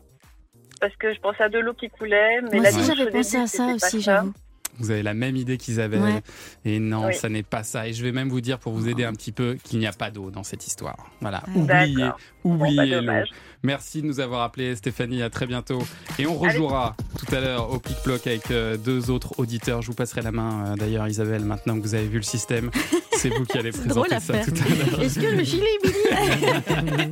parce que je pensais à de l'eau qui coulait. Mais Moi aussi, j'avais pensé à ça aussi, j'avoue. Vous avez la même idée qu'Isabelle. Ouais. Et non, Oui. ça n'est pas ça. Et je vais même vous dire, pour vous aider un petit peu, qu'il n'y a pas d'eau dans cette histoire. Voilà, oubliez, Bon, bah, oubliez l'eau. Merci de nous avoir appelé Stéphanie, à très bientôt. Et on rejouera tout à l'heure au pic-ploc avec euh, deux autres auditeurs. Je vous passerai la main euh, d'ailleurs Isabelle, maintenant que vous avez vu le système. C'est vous qui allez présenter ça tout à l'heure. Est-ce que le chilimili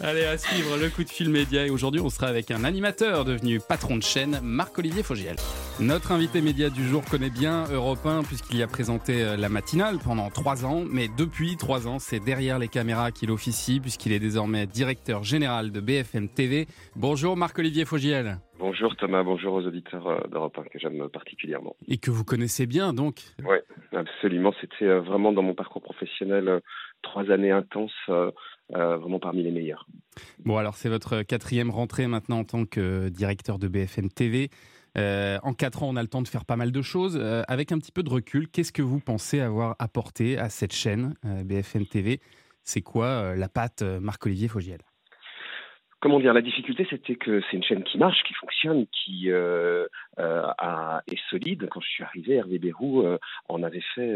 Allez, à suivre le coup de fil média. Et aujourd'hui, on sera avec un animateur devenu patron de chaîne, Marc-Olivier Fogiel. Notre invité média du jour connaît bien Europe 1 puisqu'il y a présenté euh, la matinale pendant trois ans. Mais depuis trois ans, c'est derrière les caméras qu'il officie puisqu'il est désormais directeur général de BFM TV. Bonjour Marc-Olivier Fogiel. Bonjour Thomas, bonjour aux auditeurs euh, d'Europe 1 que j'aime particulièrement. Et que vous connaissez bien donc. Oui, absolument. C'était euh, vraiment dans mon parcours professionnel euh, trois années intenses, vraiment parmi les meilleures. Bon, alors c'est votre quatrième rentrée maintenant en tant que directeur de BFM TV. Euh, en quatre ans, on a le temps de faire pas mal de choses. Euh, avec un petit peu de recul, qu'est-ce que vous pensez avoir apporté à cette chaîne euh, BFM TV C'est quoi la patte Marc-Olivier Fogiel? Comment dire La difficulté, c'était que c'est une chaîne qui marche, qui fonctionne, qui euh, euh, est solide. Quand je suis arrivé, Hervé Bérou euh, en avait fait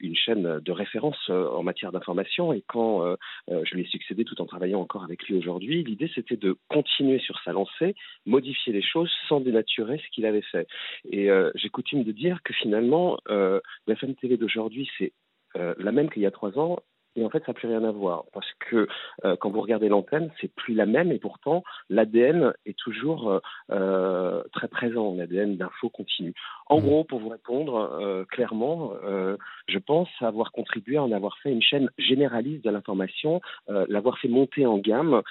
une chaîne de référence en matière d'information. Et quand je lui ai succédé, tout en travaillant encore avec lui aujourd'hui, l'idée c'était de continuer sur sa lancée, modifier les choses sans dénaturer ce qu'il avait fait. Et j'ai coutume de dire que finalement, la FM TV d'aujourd'hui, c'est la même qu'il y a trois ans. Et en fait, ça n'a plus rien à voir parce que euh, quand vous regardez l'antenne, c'est plus la même et pourtant l'ADN est toujours euh, euh, très présent, l'ADN d'info continue. En gros, pour vous répondre euh, clairement, je pense avoir contribué à en avoir fait une chaîne généraliste de l'information, l'avoir fait monter en gamme,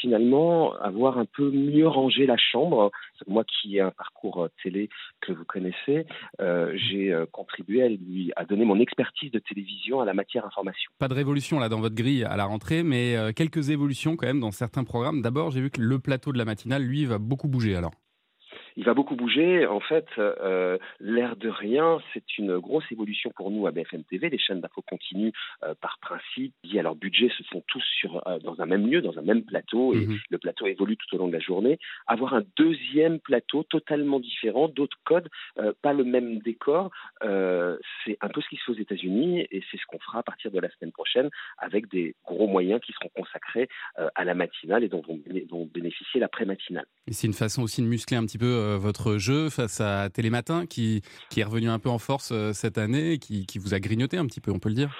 finalement avoir un peu mieux rangé la chambre. Moi qui ai un parcours télé que vous connaissez, j'ai contribué à lui à donner mon expertise de télévision à la matière information. Pas de révolution là dans votre grille à la rentrée, mais euh, quelques évolutions quand même dans certains programmes. D'abord, j'ai vu que le plateau de la matinale, lui, va beaucoup bouger alors. Il va beaucoup bouger. En fait, euh, l'air de rien, c'est une grosse évolution pour nous à BFM TV. Les chaînes d'info continue, euh, par principe, liées à leur budget, se font tous sur, euh, dans un même lieu, dans un même plateau, et Mhm. le plateau évolue tout au long de la journée. Avoir un deuxième plateau totalement différent, d'autres codes, euh, pas le même décor, euh, c'est un peu ce qui se fait aux États-Unis, et c'est ce qu'on fera à partir de la semaine prochaine avec des gros moyens qui seront consacrés à la matinale et dont vont, dont bénéficier l'après-matinale. Et c'est une façon aussi de muscler un petit peu euh, votre jeu face à Télématin, qui, est revenu un peu en force euh, cette année, et qui vous a grignoté un petit peu, on peut le dire?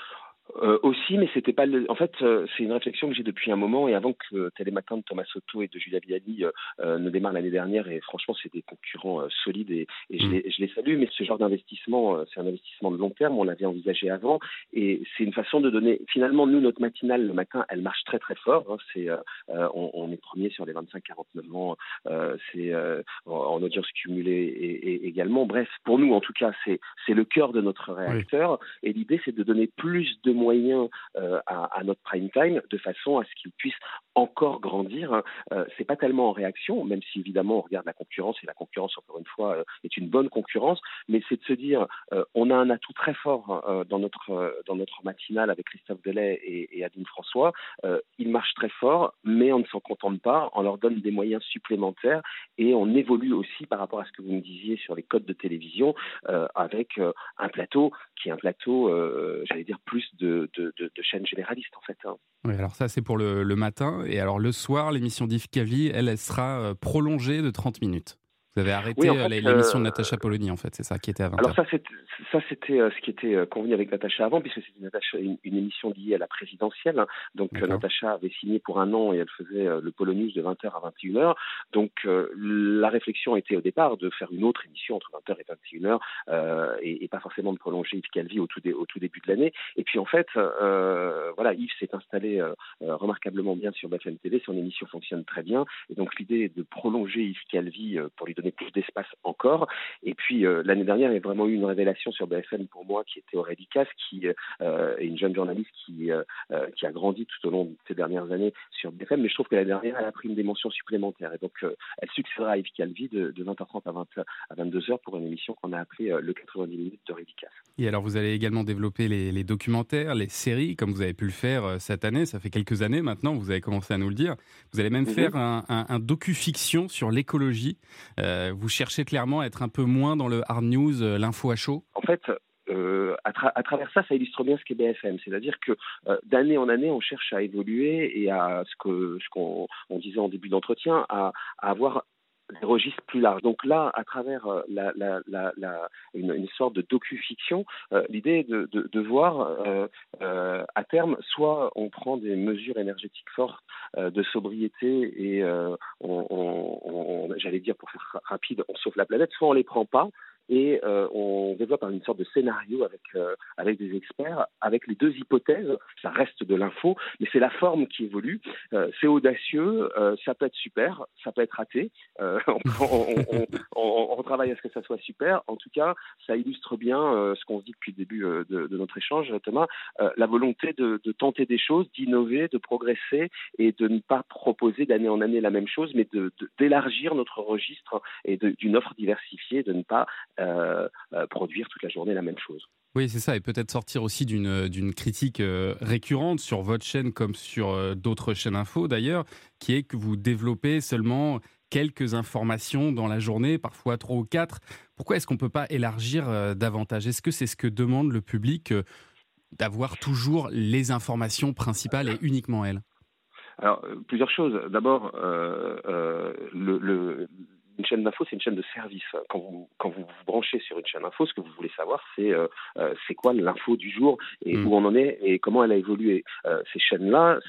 Euh, aussi, mais c'était pas. Le... En fait, euh, c'est une réflexion que j'ai depuis un moment et avant que euh, Télématin de Thomas Soto et de Julia Viali euh, ne démarre l'année dernière. Et franchement, c'est des concurrents solides et, et je, Mm. les, je les salue. Mais ce genre d'investissement, c'est un investissement de long terme. On l'avait envisagé avant et c'est une façon de donner. Finalement, nous, notre matinale le matin, elle marche très très fort. hein. C'est, on, on est premier sur les 25-49 ans. C'est en, en audience cumulée et, et également. Bref, pour nous, en tout cas, c'est c'est le cœur de notre réacteur. Et l'idée, c'est de donner plus de moyens euh, à, notre prime time de façon à ce qu'il puisse encore grandir. Euh, c'est pas tellement en réaction, même si évidemment on regarde la concurrence et la concurrence encore une fois euh, est une bonne concurrence, mais c'est de se dire on a un atout très fort euh, dans notre dans notre matinale avec Christophe Delay et, Adeline François. Ils marchent très fort, mais on ne s'en contente pas, on leur donne des moyens supplémentaires et on évolue aussi par rapport à ce que vous me disiez sur les codes de télévision avec un plateau qui est un plateau, j'allais dire plus de, de, de, de en fait. hein. Oui, alors ça c'est pour le, le matin. Et alors le soir, l'émission d'Yves Calvi, elle, elle sera euh, prolongée de 30 minutes. Vous avez arrêté Oui, en euh, fait, l'émission de euh, Natacha Polony, en fait, c'est ça qui était à 20 Alors ça, c'était euh, ce qui était convenu avec Natacha avant, puisque c'était une, une émission liée à la présidentielle. hein. Donc. Natacha avait signé pour un an et elle faisait le Polo News de 20h à 21h. Donc euh, la réflexion était au départ de faire une autre émission entre 20h et 21h euh, et, et pas forcément de prolonger Yves Calvi au tout, dé- au tout début de l'année. Et puis en fait, euh, voilà, Yves s'est installé remarquablement bien sur BFM TV. Son émission fonctionne très bien. Et donc l'idée de prolonger Yves Calvi pour lui donner plus d'espace encore. Et puis euh, l'année dernière, il y a vraiment eu une révélation sur BFM pour moi qui était Aurélie Casse, qui euh, est une jeune journaliste qui, euh, qui a grandi tout au long de ces dernières années sur BFM. Mais je trouve que l'année dernière, elle a pris une dimension supplémentaire. Et donc, elle succédera à Yves Calvi de, de 20h30 à, 20, à 22h pour une émission qu'on a appelée le 90 minutes d'Aurélie Casse. Et alors, vous allez également développer les, les documentaires, les séries, comme vous avez pu le faire cette année. Ça fait quelques années maintenant, vous avez commencé à nous le dire. Vous allez même Mhm. faire un, un, un docu-fiction sur l'écologie. Euh, vous cherchez clairement à être un peu moins dans le hard news, euh, l'info à chaud? En fait, euh, à, tra- à travers ça, ça illustre bien ce qu'est BFM. C'est-à-dire que euh, d'année en année, on cherche à évoluer et à ce que ce qu'on on disait en début d'entretien, à avoir des registres plus larges. Donc là, à travers euh, la, la, la, la- une, sorte de docu-fiction, euh, l'idée est de, voir euh, à terme, soit on prend des mesures énergétiques fortes de sobriété et on, j'allais dire pour faire ra- rapide, on sauve la planète, soit on les prend pas et euh, on développe une sorte de scénario avec euh, avec des experts, avec les deux hypothèses. Ça reste de l'info, mais c'est la forme qui évolue. Euh, c'est audacieux, euh, ça peut être super, ça peut être raté. Euh, on, on, on, on- travaille à ce que ça soit super. En tout cas, ça illustre bien euh, ce qu'on se dit depuis le début de, notre échange, Thomas, la volonté de, de tenter des choses, d'innover, de progresser et de ne pas proposer d'année en année la même chose, mais d'élargir notre registre et d'une offre diversifiée, de ne pas euh, euh, produire toute la journée la même chose. Oui, c'est ça, et peut-être sortir aussi d'une d'une critique euh, récurrente sur votre chaîne comme sur euh, d'autres chaînes info d'ailleurs, qui est que vous développez seulement quelques informations dans la journée, parfois trois ou quatre. Pourquoi est-ce qu'on ne peut pas élargir euh, davantage? Est-ce que c'est ce que demande le public euh, d'avoir toujours les informations principales et uniquement elles? Alors, euh, plusieurs choses. D'abord, euh, euh, le, le- une chaîne d'info, c'est une chaîne de service. Quand vous, quand vous vous branchez sur une chaîne info, ce que vous voulez savoir, c'est euh, euh, c'est quoi l'info du jour et Mm. où on en est et comment elle a évolué. Euh, ces chaînes-là,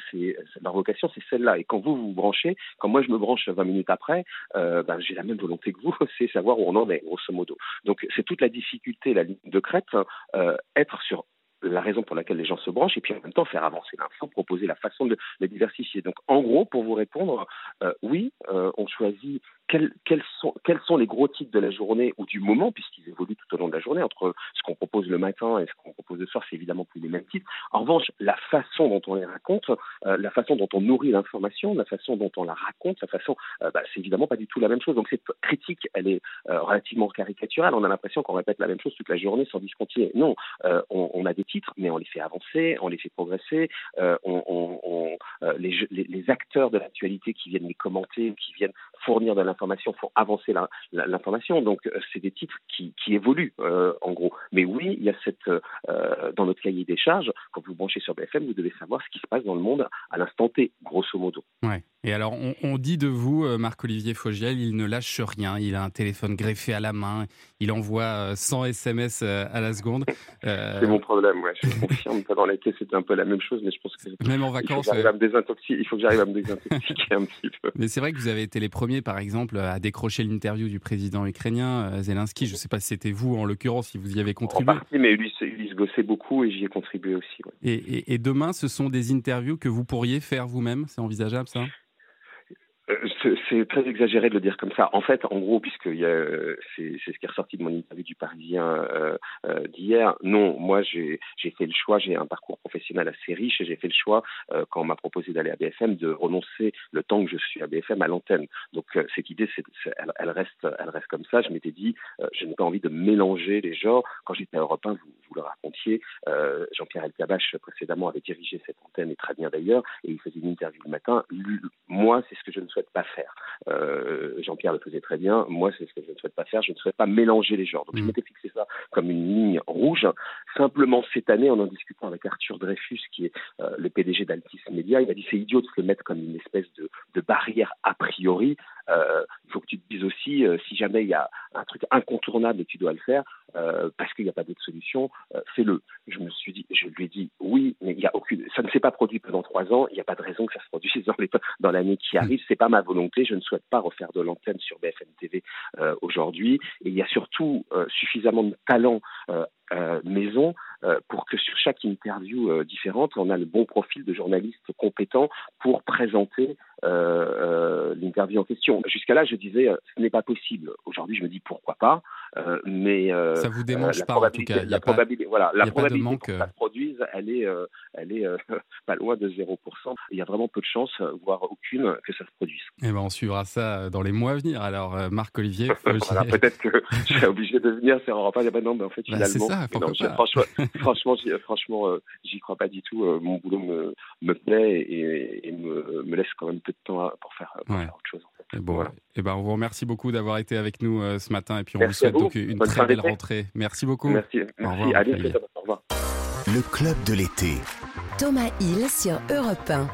leur vocation, c'est celle-là. Et quand vous vous branchez, quand moi je me branche 20 minutes après, euh, ben, j'ai la même volonté que vous, c'est savoir où on en est, grosso modo. Donc c'est toute la difficulté, la ligne de crête, être sur la raison pour laquelle les gens se branchent et puis en même temps faire avancer l'info, proposer la façon de le diversifier. Donc en gros, pour vous répondre, euh, oui, euh, on choisit quels, quels, sont, quels sont les gros titres de la journée ou du moment, puisqu'ils évoluent tout au long de la journée, entre ce qu'on propose le matin et ce qu'on propose le soir, c'est évidemment plus les mêmes titres. En revanche, la façon dont on les raconte, euh, la façon dont on nourrit l'information, la façon dont on la raconte, la façon, euh, bah, c'est évidemment pas du tout la même chose. Donc cette critique, elle est euh, relativement caricaturale. On a l'impression qu'on répète la même chose toute la journée sans discontinuer. Non, euh, on, on a des titres, mais on les fait avancer, on les fait progresser. Euh, on, on- on- les, les- les acteurs de l'actualité qui viennent les commenter, qui viennent fournir de l'information, font avancer l'information. Donc euh, c'est des titres qui, qui évoluent euh, en gros. Mais oui, il y a cette euh, dans notre cahier des charges, quand vous branchez sur BFM, vous devez savoir ce qui se passe dans le monde à l'instant T, grosso modo. Ouais. Et alors, on, on dit de vous, Marc-Olivier Fogiel, il ne lâche rien. Il a un téléphone greffé à la main. Il envoie euh, 100 SMS à la seconde. Euh, C'est mon problème, ouais. Je confirme. Les caisses, c'était un peu la même chose, mais je pense que Même en vacances. Il faut que j'arrive à me désintoxiquer un petit peu. Mais c'est vrai que vous avez été les premiers, par exemple, à décrocher l'interview du président ukrainien euh, Zelensky. Je ne sais pas si c'était vous, en l'occurrence, si vous y avez En contribué. partie, mais Ulysse, Ulysse bossait beaucoup et j'y ai contribué aussi. ouais. Et, et- et demain, ce sont des interviews que vous pourriez faire vous-même? C'est envisageable, ça? C'est- C'est très exagéré de le dire comme ça. En fait, en gros, puisque euh, c'est ce qui est ressorti de mon interview du Parisien euh, euh, d'hier. Non, moi, j'ai fait le choix. J'ai un parcours professionnel assez riche et j'ai fait le choix euh, quand on m'a proposé d'aller à BFM de renoncer le temps que je suis à BFM à l'antenne. Donc euh, cette idée, elle, reste, comme ça. Je m'étais dit, euh, je n'ai pas envie de mélanger les genres. Quand j'étais à Europe 1, vous, le racontiez, euh, Jean-Pierre Elkabach précédemment avait dirigé cette antenne et très bien d'ailleurs, et il faisait une interview le matin. Moi, c'est ce que je ne souhaite pas faire. Euh, Jean-Pierre le faisait très bien. Moi, c'est ce que je ne souhaite pas faire. Je ne souhaite pas mélanger les genres. Donc, je m'étais fixé ça comme une ligne rouge. Simplement, cette année, en en discutant avec Arthur Dreyfus, qui est euh, le PDG d'Altis Media, il m'a dit c'est idiot de se le mettre comme une espèce de, de barrière a priori. Euh, il faut que tu te dises aussi, euh, si jamais il y a un truc incontournable et tu dois le faire, euh, parce qu'il n'y a pas d'autre solution, euh, fais-le. Je me suis dit, je lui ai dit oui, mais il y a aucune, ça ne s'est pas produit pendant trois ans. Il n'y a pas de raison que ça se produise dans l'année qui arrive. C'est pas ma volonté. Je ne souhaite pas refaire de l'antenne sur BFM TV euh, aujourd'hui. Et il y a surtout euh, suffisamment de talent euh, euh, maison euh, pour que sur chaque interview euh, différente, on a le bon profil de journaliste compétent pour présenter euh, euh, l'interview en question. Jusqu'à là, je disais, euh, ce n'est pas possible. Aujourd'hui, je me dis pourquoi pas, euh, mais euh, Ça vous démange la pas, en tout cas. Il y a La pas- probabilité, voilà, y la a probabilité manque, que euh. ça se produise, elle est, euh, elle est euh, pas loin de 0%. Il y a vraiment peu de chances, euh, voire aucune, que ça se produise. Eh ben, on suivra ça dans les mois à venir. Alors, euh, Marc-Olivier voilà, peut-être que je serais obligé de venir sur Europe 1. Ben non, mais en fait, Bah, finalement, non, je- pas. franchement, franchement, j'y, franchement, euh, j'y crois pas du tout. Euh, mon boulot me, me plaît et, et me, me laisse quand même peu de temps pour faire, pour Ouais. faire autre chose. en fait. Et Bon, Voilà. eh ben, on vous remercie beaucoup d'avoir été avec nous euh, ce matin et puis on Merci vous souhaite vous. donc une Bonne très belle d'été. rentrée. Merci beaucoup. Merci, Au merci. revoir, Allez, Marc-Olivier. au revoir. Le club de l'été. Thomas Hill sur Europe 1.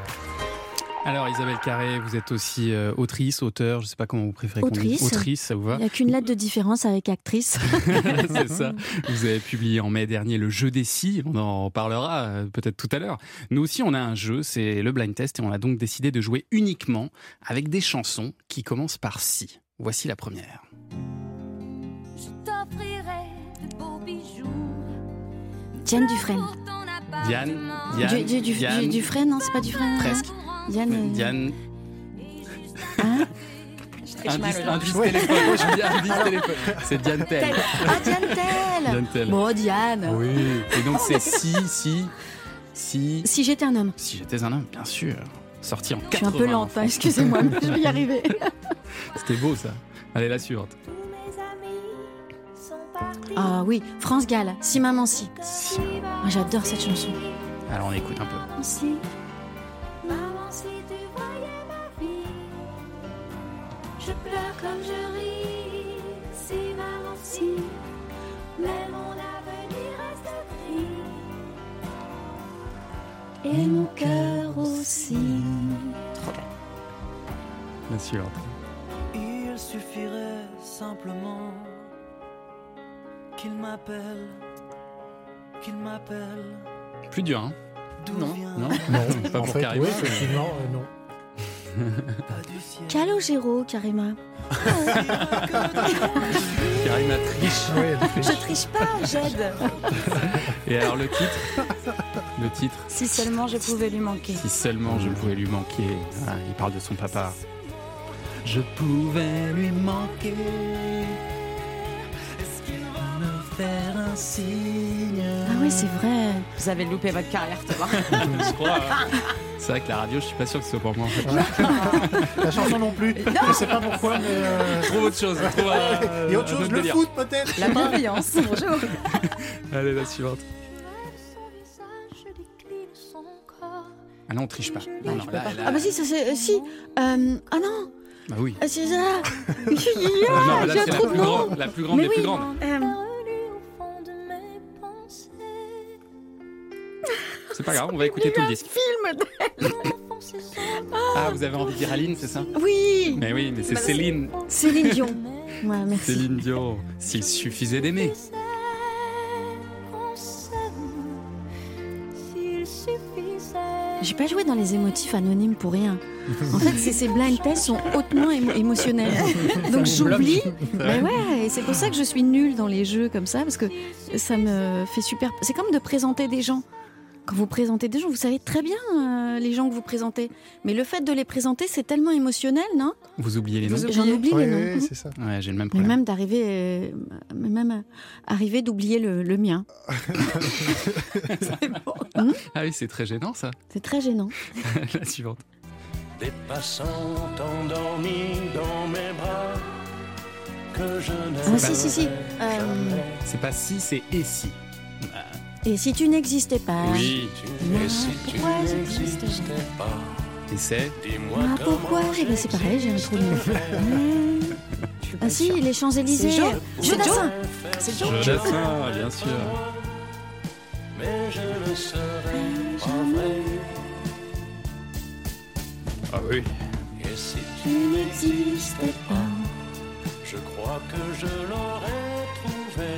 Alors Isabelle Carré, vous êtes aussi euh, autrice, auteur, je ne sais pas comment vous préférez qu'on dise. Autrice. Autrice, ça vous va Il n'y a qu'une lettre de différence avec actrice. C'est ça. Vous avez publié en mai dernier le jeu des si. On en parlera euh, peut-être tout à l'heure. Nous aussi, on a un jeu, c'est le blind test, et on a donc décidé de jouer uniquement avec des chansons qui commencent par si. Voici la première. Je t'offrirai de beaux bijoux. Diane Dufresne. Diane, Diane, Du, du, du, Diane, du- Dufresne, non, c'est pas Dufresne. Presque. Diane. euh, Diane. Hein Indice, indice téléphone. Moi, je dis indice téléphone. C'est Diane Tell. Ah, Diane Tell Diane Tell. Bon, Diane. Oui. Et donc c'est si, si, si. Si j'étais un homme. Si j'étais un homme, bien sûr. Sorti en 80. Je suis un peu lente, hein, excusez-moi, mais je vais y arriver. C'était beau ça. Allez, la suivante. Ah oui, France Gall, si maman si. Ah, J'adore cette chanson. Alors on écoute un peu. Si, pleure comme je ris. Si, maman, si, mais mon avenir reste gris. Et mon cœur aussi. La suivante. Il Il suffirait simplement qu'il m'appelle, qu'il m'appelle. Plus dur, hein D'où Non, vient non, Non, pas en pour fait, oui, effectivement, euh, non. Calogero, Karima. Karima triche. Je triche pas, j'aide. Et alors le titre? Le titre? Si seulement je pouvais lui manquer. Si seulement je pouvais lui manquer. Ah, il parle de son papa. Je pouvais lui manquer. Faire un signe Ah oui, c'est vrai. Vous avez loupé votre carrière, vois. je crois. hein. C'est vrai que la radio, je suis pas sûr que ce soit pour moi en fait. La chanson non plus. Je sais pas pourquoi, mais. euh, Trouve autre chose. Trouve un- Il y a autre un chose, autre le délire. foot peut-être La bienveillance, bonjour. Allez, la suivante. Ah non, on triche pas. Non, non, là, là- Ah bah si, ça c'est... euh, si. Euh, ah non Bah oui. Ah, C'est ça Non, là, J'ai un c'est la trou plus de grande, la plus grande Mais des plus grandes. euh, C'est pas grave, on va écouter tout le disque. film d'elle. Ah, vous avez envie de dire Aline, c'est ça? Oui Mais oui, mais c'est Bah, Céline. Céline Dion. Ouais, merci. Céline Dion. S'il suffisait d'aimer. J'ai pas joué dans les émotifs anonymes pour rien. En fait, ces, blind tests sont hautement émo- émotionnels. Donc j'oublie. Mais ouais, et c'est pour ça que je suis nulle dans les jeux comme ça, parce que ça me fait super. C'est comme de présenter des gens. Quand vous présentez des gens, vous savez très bien euh, les gens que vous présentez. Mais le fait de les présenter, c'est tellement émotionnel, non? Vous oubliez les noms? J'en oublie les noms. Oui, c'est ça. Ouais, j'ai le même Mais problème. même d'arriver, euh, mais même euh, arriver d'oublier le, le mien. Hmm Ah oui, c'est très gênant ça. c'est très gênant. la suivante. Des passants endormis dans mes bras que je Ah si, si, si. Euh, C'est pas si, c'est et si. Et si tu n'existais pas Oui. Et si tu Pourquoi n'existais pas, Et c'est dis-moi Ah, pourquoi Eh ben, C'est pareil, j'ai un trou de. Ah si, les Champs-Élysées. C'est Jo- Jeu c'est Jo. d'assin. C'est Jo. Jodassin, bien sûr. mais je ne serai pas vrai. Ah oui. Et si Tu n'existais pas. je crois que je l'aurais trouvé.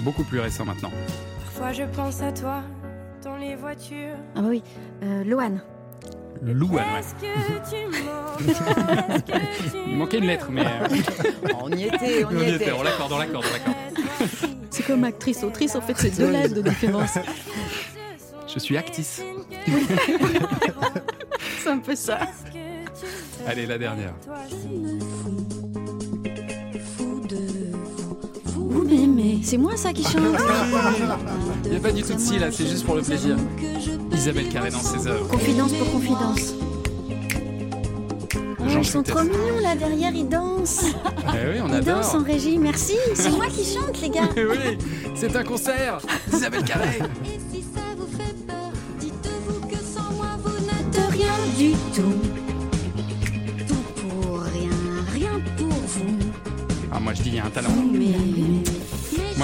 Beaucoup plus récent maintenant. Parfois je pense à toi dans les voitures. Ah bah oui, euh, Loane. Louane, Il manquait une lettre, mais. euh, On y était, on y était. On l'accorde, on l'accorde, on l'accorde. C'est comme actrice, autrice, en fait, c'est deux lettres de différence. Je suis actrice. C'est un peu ça. Allez, la dernière. Vous m'aimez. C'est moi ça qui chante. Il n'y a pas du tout de si là, c'est juste pour le plaisir. Isabelle Carré dans ses œuvres. Confidence pour confidence. Oh, Jean ils sont trop mignons là derrière, ils dansent. Eh oui, on Ils dansent en régie, merci. C'est moi qui chante, les gars. Eh oui, c'est un concert d'Isabelle Carré. De rien du tout. Tout pour rien, rien pour vous. Ah, moi je dis, il y a un talent. Mais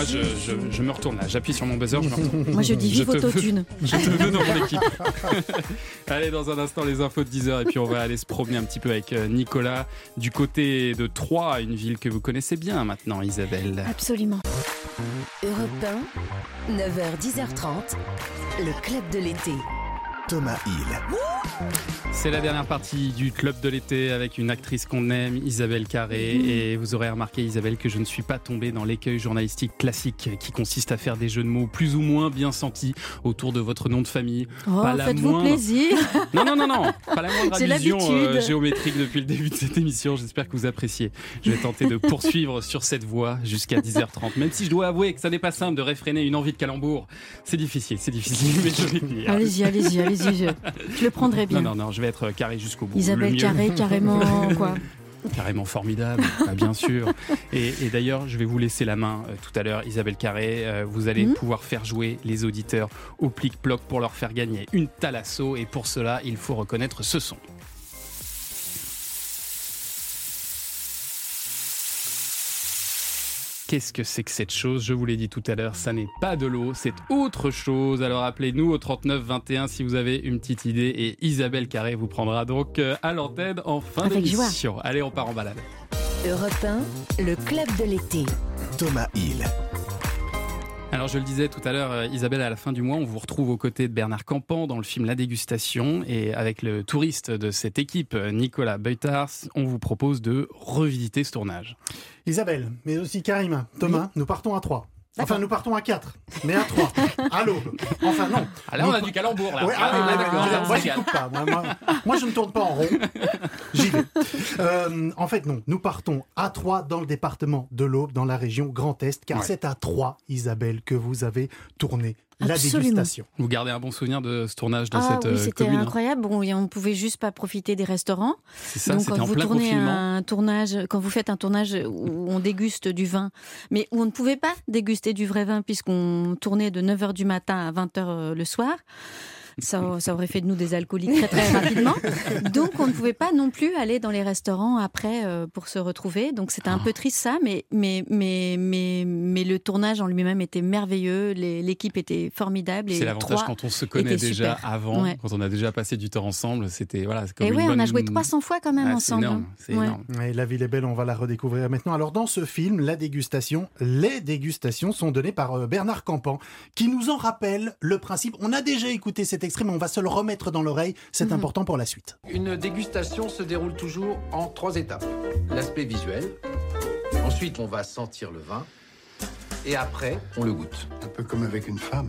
Moi je, je, je me retourne là, j'appuie sur mon buzzer, je me retourne. Moi, je dis vive autotune. Je te veux dans mon équipe. Allez, dans un instant, les infos de 10h et puis on va aller se promener un petit peu avec euh, Nicolas du côté de Troyes, une ville que vous connaissez bien maintenant, Isabelle. absolument. Europe 1, 9h, 10h30, le club de l'été. Thomas Hill. C'est la dernière partie du club de l'été avec une actrice qu'on aime, Isabelle Carré. Et vous aurez remarqué, Isabelle, que je ne suis pas tombé dans l'écueil journalistique classique qui consiste à faire des jeux de mots plus ou moins bien sentis autour de votre nom de famille. Oh, faites-vous moindre- plaisir. Non, non, non, non, pas la moindre C'est allusion euh, géométrique depuis le début de cette émission. J'espère que vous appréciez. Je vais tenter de poursuivre sur cette voie jusqu'à 10h30. Même si je dois avouer que ça n'est pas simple de réfréner une envie de calembour. C'est difficile, c'est difficile, mais je vais tenir. Allez-y, allez-y, allez-y. Je, je le prendrai bien. Non, non, non, je vais être carré jusqu'au bout. Le Isabelle. Carré, carrément, quoi. Carrément formidable, ah, bien sûr. Et, et d'ailleurs, je vais vous laisser la main euh, tout à l'heure, Isabelle Carré. Euh, vous allez Mhm. pouvoir faire jouer les auditeurs au plic-ploc pour leur faire gagner une thalasso. Et pour cela, il faut reconnaître ce son. Qu'est-ce que c'est que cette chose? Je vous l'ai dit tout à l'heure, ça n'est pas de l'eau, c'est autre chose. Alors appelez-nous au 39 21 si vous avez une petite idée et Isabelle Carré vous prendra donc euh, à l'antenne en fin Avec joie. d'émission. Allez, on part en balade. Europe 1, le club de l'été. Thomas Hill. Alors je le disais tout à l'heure, euh, Isabelle, à la fin du mois, on vous retrouve aux côtés de Bernard Campan dans le film La Dégustation. Et avec le touriste de cette équipe, Nicolas Beutars, on vous propose de revisiter ce tournage. Isabelle, mais aussi Karima, Thomas, nous partons à 3. Enfin, nous partons à 4, mais à 3, à l'aube. Enfin, non. Ah, là, on a du calembour, là. Ouais, Ah, ah, moi, pas. Je ne tourne pas en rond. J'y vais. Euh, en fait, non. Nous partons à 3 dans le département de l'Aube, dans la région Grand Est, car Ouais. c'est à 3, Isabelle, que vous avez tourné la Absolument. dégustation. Vous gardez un bon souvenir de ce tournage dans Ah cette oui, euh, c'était commune incroyable. Bon, on pouvait juste pas profiter des restaurants. C'est ça, Donc quand en vous plein tournez confinement. un tournage, quand vous faites un tournage où on déguste du vin, mais où on ne pouvait pas déguster du vrai vin puisqu'on tournait de 9h du matin à 20h le soir. Ça, ça aurait fait de nous des alcooliques très très rapidement. Donc on ne pouvait pas non plus aller dans les restaurants après euh, pour se retrouver. Donc c'était un peu triste ça, mais, mais, mais, mais, mais le tournage en lui-même était merveilleux. L'équipe était formidable. C'est l'avantage quand on se connaît déjà super. avant, Ouais. quand on a déjà passé du temps ensemble. C'était voilà. comme Et une ouais, on a joué 300 fois quand même Ah, c'est ensemble. énorme, c'est Ouais. énorme. Et la ville est belle, on va la redécouvrir maintenant. Alors dans ce film, la dégustation, les dégustations sont données par euh, Bernard Campan, qui nous en rappelle le principe. On a déjà écouté cet extrait, mais on va se le remettre dans l'oreille. C'est Mhm. important pour la suite. Une dégustation se déroule toujours en trois étapes. L'aspect visuel, ensuite on va sentir le vin, et après on le goûte. Un peu comme avec une femme.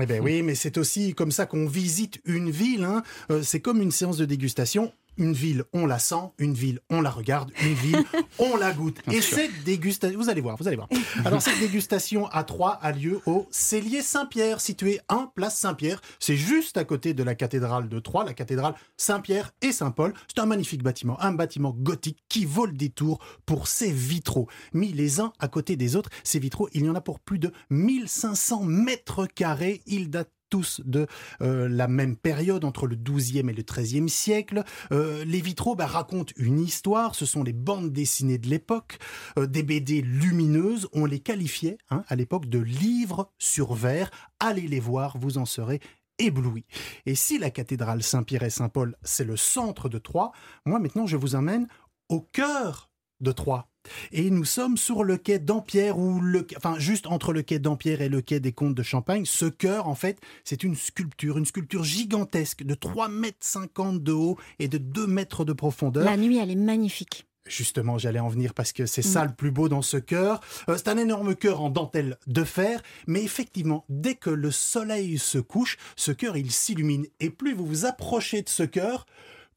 Eh ben oui, mais c'est aussi comme ça qu'on visite une ville. hein. Euh, c'est comme une séance de dégustation. Une ville, on la sent. Une ville, on la regarde. Une ville, on la goûte. Et cette dégustation, vous allez voir, vous allez voir. Alors cette dégustation à Troyes a lieu au Cellier Saint-Pierre, situé 1 place Saint-Pierre. C'est juste à côté de la cathédrale de Troyes, la cathédrale Saint-Pierre et Saint-Paul. C'est un magnifique bâtiment, un bâtiment gothique qui vaut le détour pour ses vitraux. Mis les uns à côté des autres, ces vitraux, il y en a pour plus de 1500 mètres carrés. Ils datent tous de euh, la même période, entre le 12e et le 13e siècle. Euh, les vitraux bah, racontent une histoire, ce sont les bandes dessinées de l'époque, euh, des BD lumineuses, on les qualifiait hein, à l'époque de livres sur verre. Allez les voir, vous en serez ébloui. Et si la cathédrale Saint-Pierre et Saint-Paul, c'est le centre de Troyes, moi maintenant je vous emmène au cœur de Troyes. Et nous sommes sur le quai d'Ampierre, ou le, enfin juste entre le quai d'Ampierre et le quai des Comtes de Champagne. Ce cœur, en fait, c'est une sculpture, une sculpture gigantesque de 3,50 mètres de haut et de 2 mètres de profondeur. La nuit, elle est magnifique. Justement, j'allais en venir parce que c'est Mm. ça le plus beau dans ce cœur. Euh, c'est un énorme cœur en dentelle de fer, mais effectivement, dès que le soleil se couche, ce cœur, il s'illumine. Et plus vous vous approchez de ce cœur,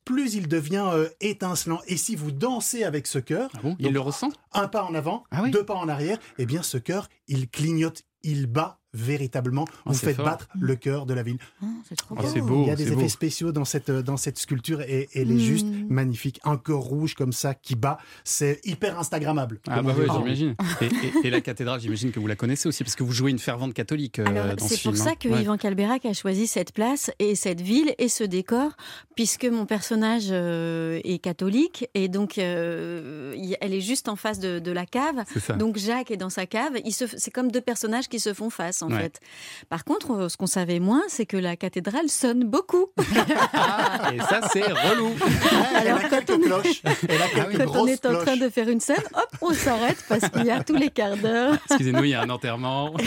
plus il devient euh, étincelant. Et si vous dansez avec ce cœur, Ah il le ressent? Un pas en avant, Ah deux pas en arrière, eh bien ce cœur, il clignote, il bat véritablement. Oh, vous c'est faites fort. battre le cœur de la ville. c'est trop Ah, c'est beau, Il y a des c'est effets beau. spéciaux dans cette, euh, dans cette sculpture et, elle est Mm. juste magnifique. Un cœur rouge comme ça qui bat, c'est hyper Instagrammable. Ah bah dit. j'imagine. Et, et- et la cathédrale, j'imagine que vous la connaissez aussi, parce que vous jouez une fervente catholique euh, Alors, dans ce c'est film. pour hein. ça que Ouais. Yvan Calberac a choisi cette place et cette ville et ce décor, puisque mon personnage euh, est catholique et donc euh, elle est juste en face de, de la cave. C'est ça. Donc Jacques est dans sa cave. C'est comme deux personnages qui se font face en Ouais. fait. Par contre, euh, ce qu'on savait moins, c'est que la cathédrale sonne beaucoup. Ah, et ça, c'est relou. Elle a quelques cloches. Elle a quelques Quand on est en train de faire une scène, hop, on s'arrête parce qu'il y a tous les quarts d'heure. Excusez-nous, il y a un enterrement.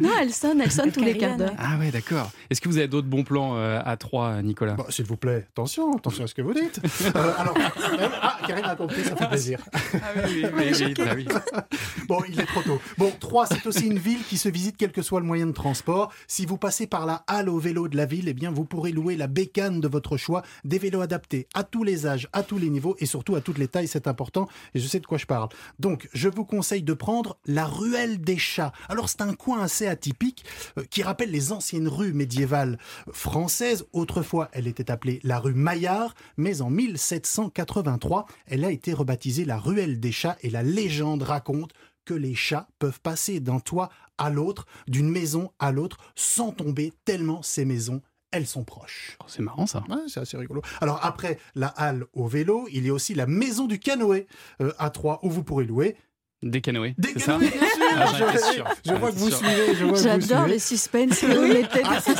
Non, elle sonne, elle sonne tous les quarts d'heure. Ah ouais, d'accord. Est-ce que vous avez d'autres bons plans euh, à trois, Nicolas? Bon, S'il vous plaît, attention, attention à ce que vous dites. Euh, alors, euh, ah, Karine a compris, ça fait plaisir. Ah oui, oui, oui, oui, bah oui. Bon, il est trop tôt. Bon, Troyes, c'est aussi une ville qui se visite quel que soit le moyen de transport. Si vous passez par la halle au vélo de la ville, eh bien, vous pourrez louer la bécane de votre choix, des vélos adaptés à tous les âges, à tous les niveaux et surtout à toutes les tailles, c'est important et je sais de quoi je parle. Donc, je vous conseille de prendre la ruelle des chats. Alors, c'est un coin assez atypique euh, qui rappelle les anciennes rues médiévales françaises. Autrefois, elle était appelée la rue Maillard, mais en 1783, elle a été rebaptisée la ruelle des chats et la légende raconte que les chats peuvent passer d'un toit à l'autre, d'une maison à l'autre, sans tomber, tellement ces maisons, elles sont proches. Oh, c'est marrant ça. Ouais, c'est assez rigolo. Alors après la halle au vélo, il y a aussi la maison du canoë euh, à Troyes où vous pourrez louer Des canoës. Des canoës, bien sûr. Ah, Je- sûr. je J'en vois que vous suivez, J'adore suivez. les suspens. que vous mettez. Ah, ça,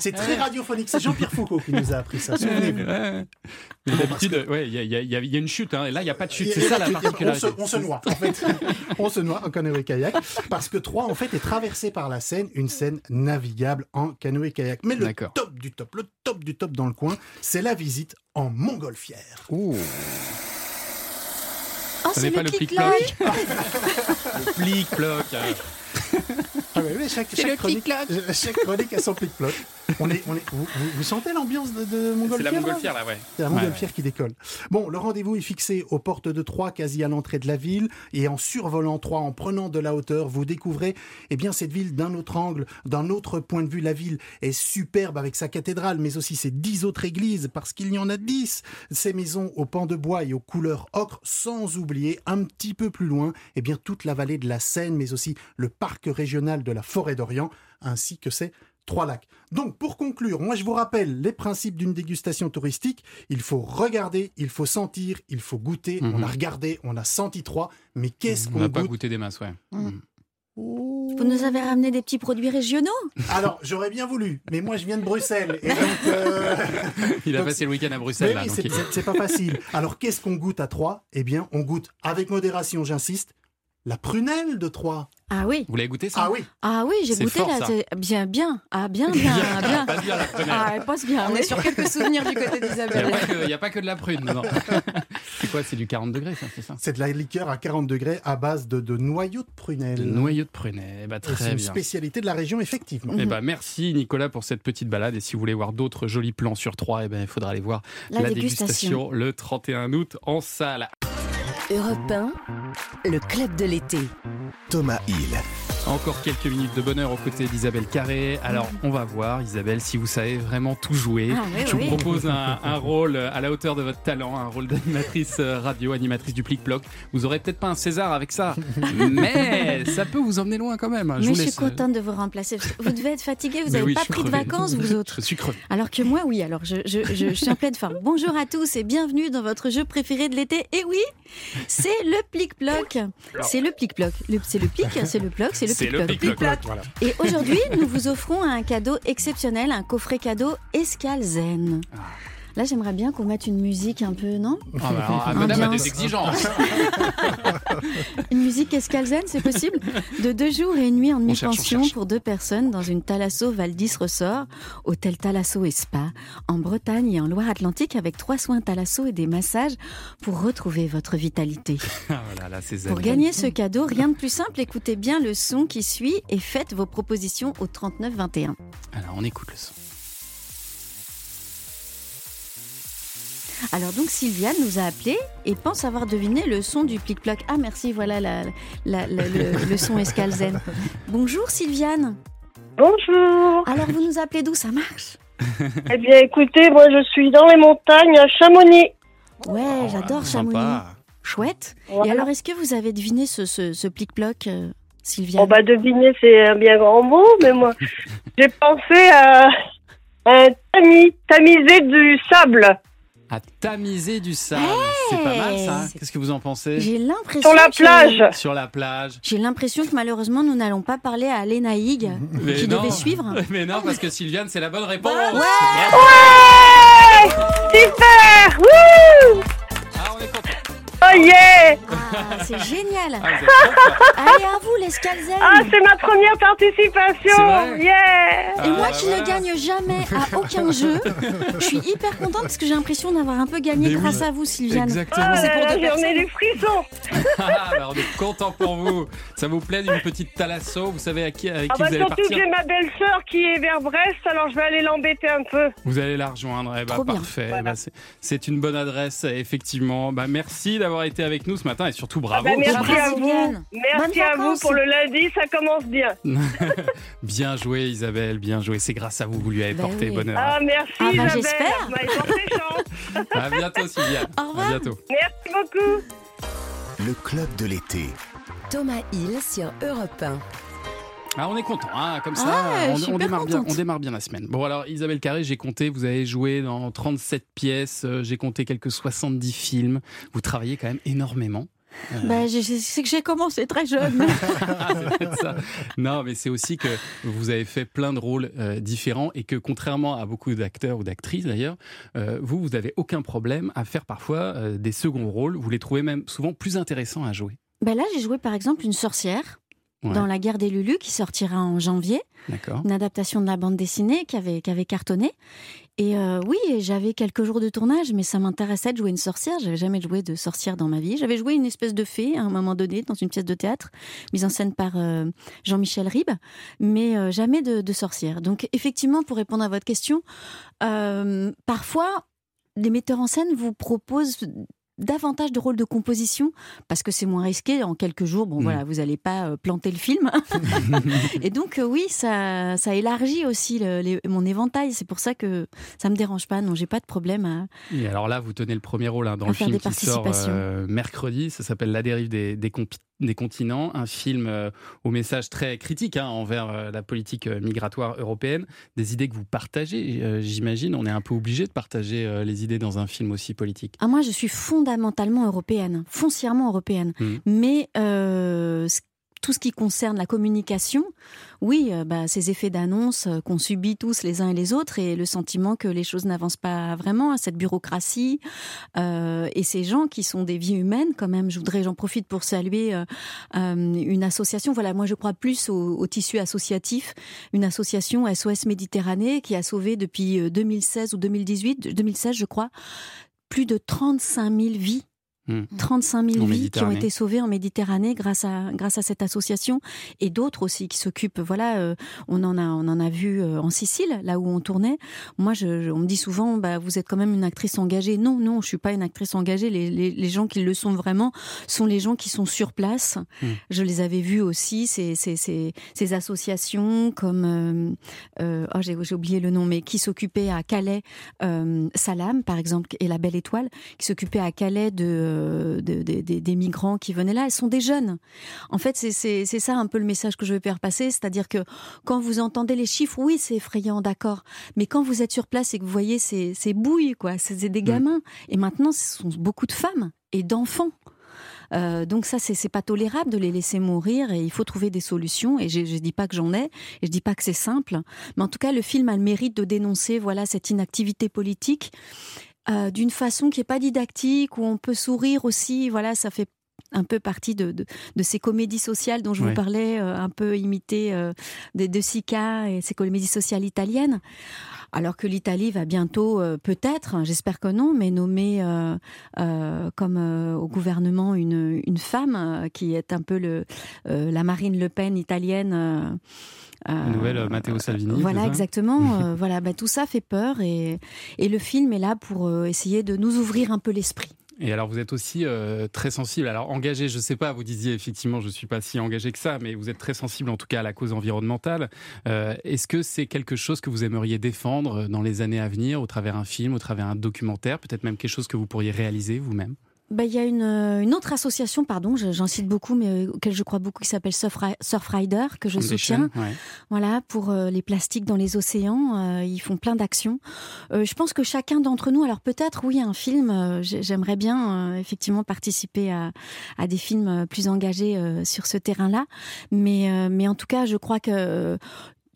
c'est très radiophonique. C'est Jean-Pierre Foucault qui nous a appris ça. Souvenez-vous. Ouais, il y, a- y y une chute. hein, et là, il n'y a pas de chute. C'est ça la on particularité. se, on se noie, en fait. on se noie en canoë-kayak. Parce que Troyes, en fait, est traversé par la Seine, une Seine navigable en canoë-kayak. Mais le top du top, le top du top dans le coin, c'est la visite en montgolfière. Oh, c'est n'est pas le plic-ploc. le plic-ploc. Ah ouais, mais chaque, chaque chronique, clic-cloc. chaque chronique a son plic-ploc. On est, on est, vous, sentez l'ambiance de, de C'est la montgolfière, là, ouais. C'est la Ouais, montgolfière qui décolle. Bon, le rendez-vous est fixé aux portes de Troyes, quasi à l'entrée de la ville. Et en survolant Troyes, en prenant de la hauteur, vous découvrez eh bien, cette ville d'un autre angle, d'un autre point de vue. La ville est superbe avec sa cathédrale, mais aussi ses dix autres églises, parce qu'il y en a dix. Ces maisons aux pans de bois et aux couleurs ocre, sans oublier, un petit peu plus loin, eh bien, toute la vallée de la Seine, mais aussi le parc régional de la Forêt d'Orient, ainsi que ses trois lacs. Donc, pour conclure, moi je vous rappelle les principes d'une dégustation touristique. Il faut regarder, il faut sentir, il faut goûter. Mhm. On a regardé, on a senti trois, mais qu'est-ce On qu'on n'a pas goûté des masses, ouais. Mm. Vous nous avez ramené des petits produits régionaux Alors, j'aurais bien voulu, mais moi je viens de Bruxelles. Et donc, euh, Il a donc, passé le week-end à Bruxelles, oui, il- c'est pas facile. Alors, qu'est-ce qu'on goûte à Troyes Eh bien, on goûte avec modération, j'insiste, la prunelle de Troyes. Ah oui. Vous l'avez goûté, ça Ah oui. Ah oui, j'ai goûté fort, là. Bien, bien. Ah bien, bien, bien. Passe bien, la prunelle. Ah, elle passe bien. On oui. est sur quelques souvenirs du côté Il n'y a, d'Isabelle. a pas que de la prune, non. c'est quoi C'est du 40 degrés, ça, c'est ça? C'est de la liqueur à 40 degrés à base de, de noyaux de prunelle. Le noyau de prunelle. Ben, C'est très une bien. spécialité de la région, effectivement. Eh ben, merci Nicolas pour cette petite balade. Et si vous voulez voir d'autres jolis plans sur Troyes, eh ben, il faudra aller voir La la, dégustation. dégustation le 31 août en salle. Europe 1, le club de l'été. Thomas Hill. Encore quelques minutes de bonheur aux côtés d'Isabelle Carré. Alors, on va voir, Isabelle, si vous savez vraiment tout jouer. Ah oui, Je oui. vous propose un, un rôle à la hauteur de votre talent, un rôle d'animatrice euh, radio, animatrice du Plic-Ploc. Vous aurez peut-être pas un César avec ça, mais ça peut vous emmener loin quand même. Mais vous je suis laisse, euh, contente de vous remplacer. Vous devez être fatigué, vous mais n'avez oui, pas je suis pris de vacances, vous autres. Je suis crevé. Alors que moi, oui. Alors, je, je, je, je suis en pleine forme. Bonjour à tous et bienvenue dans votre jeu préféré de l'été. Et oui, c'est le plic-ploc. C'est le plic-ploc. C'est le plic, c'est le ploc, c'est le C'est le. Voilà. Et aujourd'hui, nous vous offrons un cadeau exceptionnel, un coffret cadeau Escale Zen. Là, j'aimerais bien qu'on mette une musique un peu, non Ah, bah, alors, ah, madame a des exigences. Une musique Escale Zen, c'est possible De deux jours et une nuit en demi-pension pour deux personnes dans une Thalasso Valdis Ressort, hôtel Thalasso et Spa, en Bretagne et en Loire-Atlantique, avec trois soins Thalasso et des massages pour retrouver votre vitalité. Ah, voilà, là, c'est zen. Pour gagner ce cadeau, rien de plus simple, écoutez bien le son qui suit et faites vos propositions au 39 21. Alors, on écoute le son. Alors donc Sylviane nous a appelé et pense avoir deviné le son du plic-ploc. Ah merci, voilà la- la- la- le, le son Escalzen. Bonjour Sylviane. Bonjour. Alors vous nous appelez d'où? Ça marche? Eh bien, écoutez, moi, je suis dans les montagnes à Chamonix. Ouais, j'adore Chamonix. Sympa. Chouette. Et alors est-ce que vous avez deviné ce, ce, ce plic-ploc, euh, Sylviane? On va deviner, c'est un bien grand mot, mais moi, j'ai pensé à un tamis, tamiser du sable. À tamiser du sable. C'est pas mal ça. Qu'est-ce que vous en pensez J'ai l'impression Sur la que- plage. Sur la plage. J'ai l'impression que malheureusement nous n'allons pas parler à Léna Hig Mais qui non. devait suivre. Mais non, parce que Sylviane, c'est la bonne réponse. Ouais Super Wouh Oh yeah Ah, c'est génial. Ah. Allez à vous l'Escalzen. Ah, c'est ma première participation Yeah Et Ah, moi bah qui voilà. ne gagne jamais à aucun jeu, je suis hyper contente parce que j'ai l'impression d'avoir un peu gagné Mais oui. grâce à vous, Sylviane. Exactement. Ah c'est pour ai des frissons Ah, bah, on est content pour vous. Ça vous plaît d'une petite thalasso? Vous savez à qui, avec Ah qui bah vous allez surtout que partir? j'ai ma belle-sœur qui est vers Brest, alors je vais aller l'embêter un peu. Vous allez la rejoindre. Eh bah, parfait. Voilà. Eh bah, c'est- c'est une bonne adresse, effectivement. Bah, merci d'avoir été avec nous ce matin et surtout bravo. Bah, merci à vous. Merci à vous pour le lundi, ça commence bien. bien joué, Isabelle. Bien joué. C'est grâce à vous que vous lui avez Bah porté oui. bonheur. Ah merci Ah, bah, Isabelle, j'espère. vous m'avez porté chance. À bientôt, Sylviane. Au revoir. À bientôt. Merci beaucoup. Le club de l'été. Thomas Hill sur Europe 1. Ah, on est content, hein, comme ça, Ouais, on, démarre bien, contente. on démarre bien la semaine. Bon, alors Isabelle Carré, j'ai compté, vous avez joué dans 37 pièces, euh, j'ai compté quelques 70 films. Vous travaillez quand même énormément. Bah, je- je- c'est que j'ai commencé très jeune. Ça. Non, mais c'est aussi que vous avez fait plein de rôles euh, différents et que contrairement à beaucoup d'acteurs ou d'actrices d'ailleurs, euh, vous, vous n'avez aucun problème à faire parfois euh, des seconds rôles. Vous les trouvez même souvent plus intéressants à jouer. Bah là, j'ai joué par exemple une sorcière Ouais. dans La guerre des Lulus qui sortira en janvier. D'accord. Une adaptation de la bande dessinée qui avait, qui avait cartonné. Et euh, oui, j'avais quelques jours de tournage, mais ça m'intéressait de jouer une sorcière. J'avais jamais joué de sorcière dans ma vie. J'avais joué une espèce de fée à un moment donné dans une pièce de théâtre, mise en scène par euh, Jean-Michel Ribes, mais euh, jamais de, de sorcière. Donc effectivement, pour répondre à votre question, parfois, les metteurs en scène vous proposent davantage de rôles de composition parce que c'est moins risqué. En quelques jours bon Mm. voilà vous n'allez pas euh, planter le film. Et donc euh, oui ça, ça élargit aussi le- les- mon éventail. C'est pour ça que ça me dérange pas. Non j'ai pas de problème à Et alors là, vous tenez le premier rôle hein, dans le film qui sort euh, mercredi. Ça s'appelle La dérive des, des, des continents, un film euh, au message très critique hein, envers euh, la politique euh, migratoire européenne. Des idées que vous partagez, j'imagine. On est un peu obligé de partager les idées dans un film aussi politique. Ah, moi, je suis fondamentalement européenne, foncièrement européenne. Mm. Mais ce- tout ce qui concerne la communication, oui, euh, bah, ces effets d'annonce euh, qu'on subit tous les uns et les autres et le sentiment que les choses n'avancent pas vraiment, cette bureaucratie euh, et ces gens qui sont des vies humaines quand même. Je voudrais, j'en profite pour saluer une association. Voilà, moi je crois plus au, au tissu associatif, une association SOS Méditerranée qui a sauvé depuis euh, 2016 ou 2018, 2016 je crois, plus de 35 000 vies. Hmm. 35 000 En vies qui ont été sauvées en Méditerranée grâce à grâce à cette association et d'autres aussi qui s'occupent. Voilà, euh, on en a on en a vu euh, en Sicile là où on tournait. Moi, je, je- on me dit souvent, bah vous êtes quand même une actrice engagée. Non, non, je suis pas une actrice engagée. Les, les, les gens qui le sont vraiment sont les gens qui sont sur place. Hmm. Je les avais vus aussi ces ces, ces, ces associations comme euh, euh, oh j'ai j'ai oublié le nom, mais qui s'occupaient à Calais, euh, Salam par exemple et la Belle Étoile, qui s'occupaient à Calais de, euh, de- de- des- des migrants qui venaient là. Elles sont des jeunes. En fait, c'est- ça un peu le message que je veux faire passer, c'est-à-dire que quand vous entendez les chiffres, oui, c'est effrayant, d'accord, mais quand vous êtes sur place et que vous voyez ces, ces bouilles, quoi, c'est des gamins, et maintenant ce sont beaucoup de femmes et d'enfants. Euh, donc ça, c'est c'est pas tolérable de les laisser mourir et il faut trouver des solutions. Et je, je dis pas que j'en ai, et je dis pas que c'est simple, mais en tout cas, le film a le mérite de dénoncer voilà cette inactivité politique euh, d'une façon qui est pas didactique où on peut sourire aussi. Voilà, ça fait un peu partie de, de, de ces comédies sociales dont je Ouais. vous parlais, euh, un peu imitées euh, de, de Sica et ces comédies sociales italiennes. Alors que l'Italie va bientôt, peut-être, hein, j'espère que non, mais nommer comme au gouvernement une, une femme qui est un peu le, la Marine Le Pen italienne. La nouvelle euh, Matteo Salvini. voilà, exactement. euh, voilà, bah, tout ça fait peur et, et le film est là pour euh, essayer de nous ouvrir un peu l'esprit. Et alors, vous êtes aussi euh, très sensible. Alors, engagé, je sais pas, vous disiez effectivement, je suis pas si engagé que ça, mais vous êtes très sensible en tout cas à la cause environnementale. Euh, Est-ce que c'est quelque chose que vous aimeriez défendre dans les années à venir, au travers un film, au travers un documentaire, peut-être même quelque chose que vous pourriez réaliser vous-même? Bah, Il y a une, euh, une autre association, pardon, je- j'en cite beaucoup, mais euh, auquel je crois beaucoup, qui s'appelle Surf, Ri- Surfrider, que je soutiens. ouais. Voilà, pour euh, les plastiques dans les océans, euh, ils font plein d'actions. Euh, je pense que chacun d'entre nous, alors peut-être, oui, un film, j'ai- j'aimerais bien effectivement participer à, à des films plus engagés sur ce terrain-là, mais, mais en tout cas, je crois que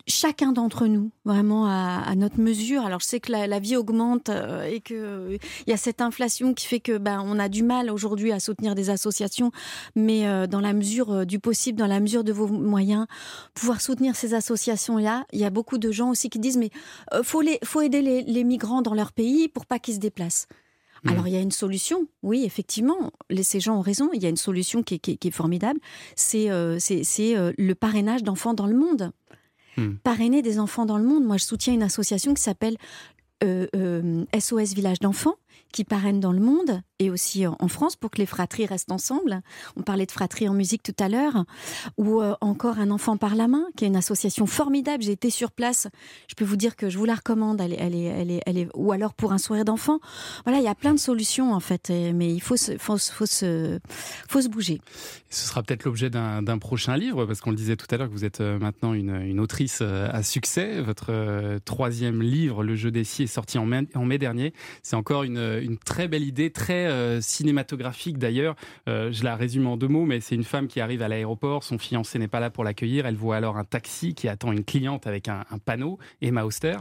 chacun d'entre nous, vraiment à, à notre mesure. Alors je sais que la, la vie augmente euh, et que euh, il y a cette inflation qui fait que ben on a du mal aujourd'hui à soutenir des associations, mais euh, dans la mesure euh, du possible, dans la mesure de vos moyens, pouvoir soutenir ces associations-là. Il y a beaucoup de gens aussi qui disent mais euh, faut les, faut aider les, les migrants dans leur pays pour pas qu'ils se déplacent. Alors il y a une solution, oui effectivement, les, ces gens ont raison, il y a une solution qui est, qui est- qui est formidable, c'est euh, euh, le parrainage d'enfants dans le monde Hmm. parrainer des enfants dans le monde. Moi, je soutiens une association qui s'appelle euh, euh, SOS Village d'enfants, qui parraine dans le monde et aussi en en France pour que les fratries restent ensemble. On parlait de fratrie en musique tout à l'heure, ou euh, encore Un enfant par la main, qui est une association formidable. J'ai été sur place. Je peux vous dire que je vous la recommande. Elle est, elle est, elle est, ou alors pour un sourire d'enfant. Voilà, il y a plein de solutions en fait, mais il faut se, faut, se- faut se, bouger. Ce sera peut-être l'objet d'un prochain livre, parce qu'on le disait tout à l'heure que vous êtes euh, maintenant une, autrice euh, à succès. Votre euh, troisième livre, Le jeu des scies, est sorti en mai, dernier. C'est encore une, très belle idée, très euh, cinématographique d'ailleurs. Euh, je la résume en deux mots, mais c'est une femme qui arrive à l'aéroport, son fiancé n'est pas là pour l'accueillir, elle voit alors un taxi qui attend une cliente avec un, un, panneau, Emma Auster,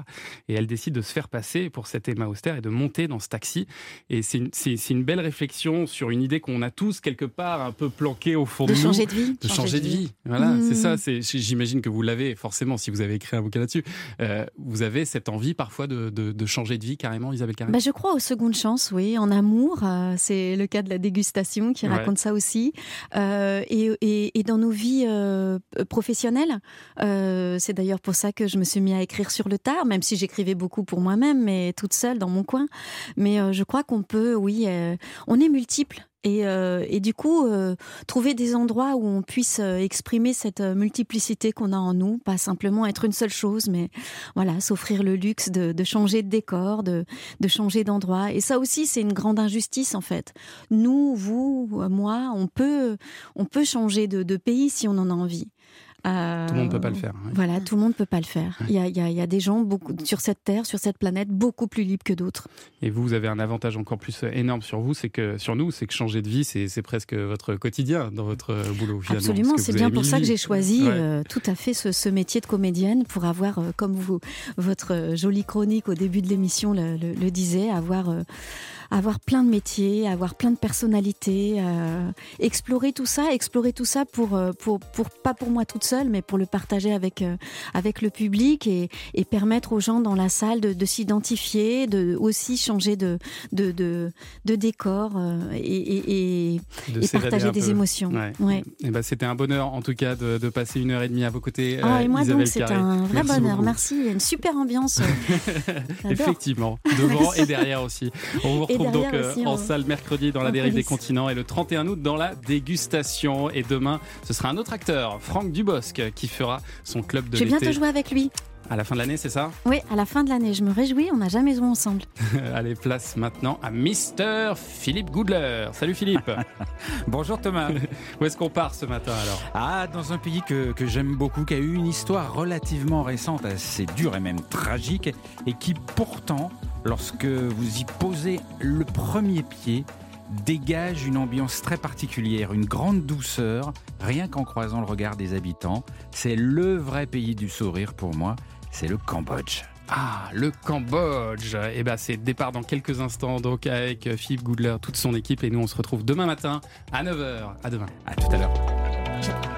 et elle décide de se faire passer pour cette Emma Auster et de monter dans ce taxi. Et c'est une, une, belle réflexion sur une idée qu'on a tous quelque part un peu planquée au fond de, de nous. changer de vie. De changer, changer de vie. Voilà, mmh. c'est ça. J'imagine que vous l'avez forcément si vous avez écrit un bouquin là-dessus. Euh, vous avez cette envie parfois de, de, de changer de vie carrément, Isabelle Carré? Bah, Je crois aux secondes chances, oui. En amour, euh, c'est le cas de la dégustation qui ouais. raconte ça aussi. Euh, et, et, et, dans nos vies euh, professionnelles, euh, c'est d'ailleurs pour ça que je me suis mis à écrire sur le tard, même si j'écrivais beaucoup pour moi-même, mais toute seule dans mon coin. Mais euh, je crois qu'on peut, oui, on est multiples. Et, euh, et, du coup, euh, trouver des endroits où on puisse euh, exprimer cette multiplicité qu'on a en nous, pas simplement être une seule chose, mais voilà, s'offrir le luxe de, de, changer de décor, de, de changer d'endroit. Et ça aussi, c'est une grande injustice en fait. Nous, vous, moi, on peut, on peut changer de, de pays si on en a envie. Euh, tout le monde ne peut pas le faire. Voilà, tout le monde ne peut pas le faire. Il y, y a, il y, a, des gens beaucoup, sur cette terre, sur cette planète, beaucoup plus libres que d'autres. Et vous, vous avez un avantage encore plus énorme sur vous, c'est que sur nous, c'est que changer de vie, c'est presque votre quotidien dans votre boulot. Finalement, Absolument, c'est bien pour ça que j'ai choisi ouais. euh, tout à fait ce, ce, métier de comédienne pour avoir, euh, comme vous, votre jolie chronique au début de l'émission le, le, le, disait, avoir euh, avoir plein de métiers, avoir plein de personnalités, euh, explorer tout ça, explorer tout ça pour, pour, pour, pas pour moi toute seule, mais pour le partager avec, euh, avec le public et, et, permettre aux gens dans la salle de, de s'identifier, de aussi changer de, de, de, de décor euh, et, et, et partager des émotions. Ouais. Ouais. Et ben, C'était un bonheur en tout cas de, de, passer une heure et demie à vos côtés. Ah, et moi Isabelle donc c'est un vrai Merci bonheur, beaucoup. merci. Il y a une super ambiance. Effectivement, devant et derrière aussi. On vous retrouve donc euh, aussi, en on... salle mercredi dans la dérive des continents et le 31 août dans la dégustation. Et demain, ce sera un autre acteur, Franck Dubosc, qui fera son club de Je l'été. vais bientôt jouer avec lui. À la fin de l'année, c'est ça? Oui, à la fin de l'année. Je me réjouis, on n'a jamais joué ensemble. Allez, place maintenant à Mister Philippe Goodler. Salut Philippe. Bonjour Thomas. Où est-ce qu'on part ce matin alors? Ah, dans un pays que, que j'aime beaucoup, qui a eu une histoire relativement récente, assez dure et même tragique, et qui pourtant, lorsque vous y posez le premier pied, dégage une ambiance très particulière, une grande douceur, rien qu'en croisant le regard des habitants. C'est le vrai pays du sourire pour moi, c'est le Cambodge. Ah, le Cambodge. Eh ben c'est départ dans quelques instants donc avec Philippe Goodler, toute son équipe et nous on se retrouve demain matin à 9h. À demain. À tout à l'heure.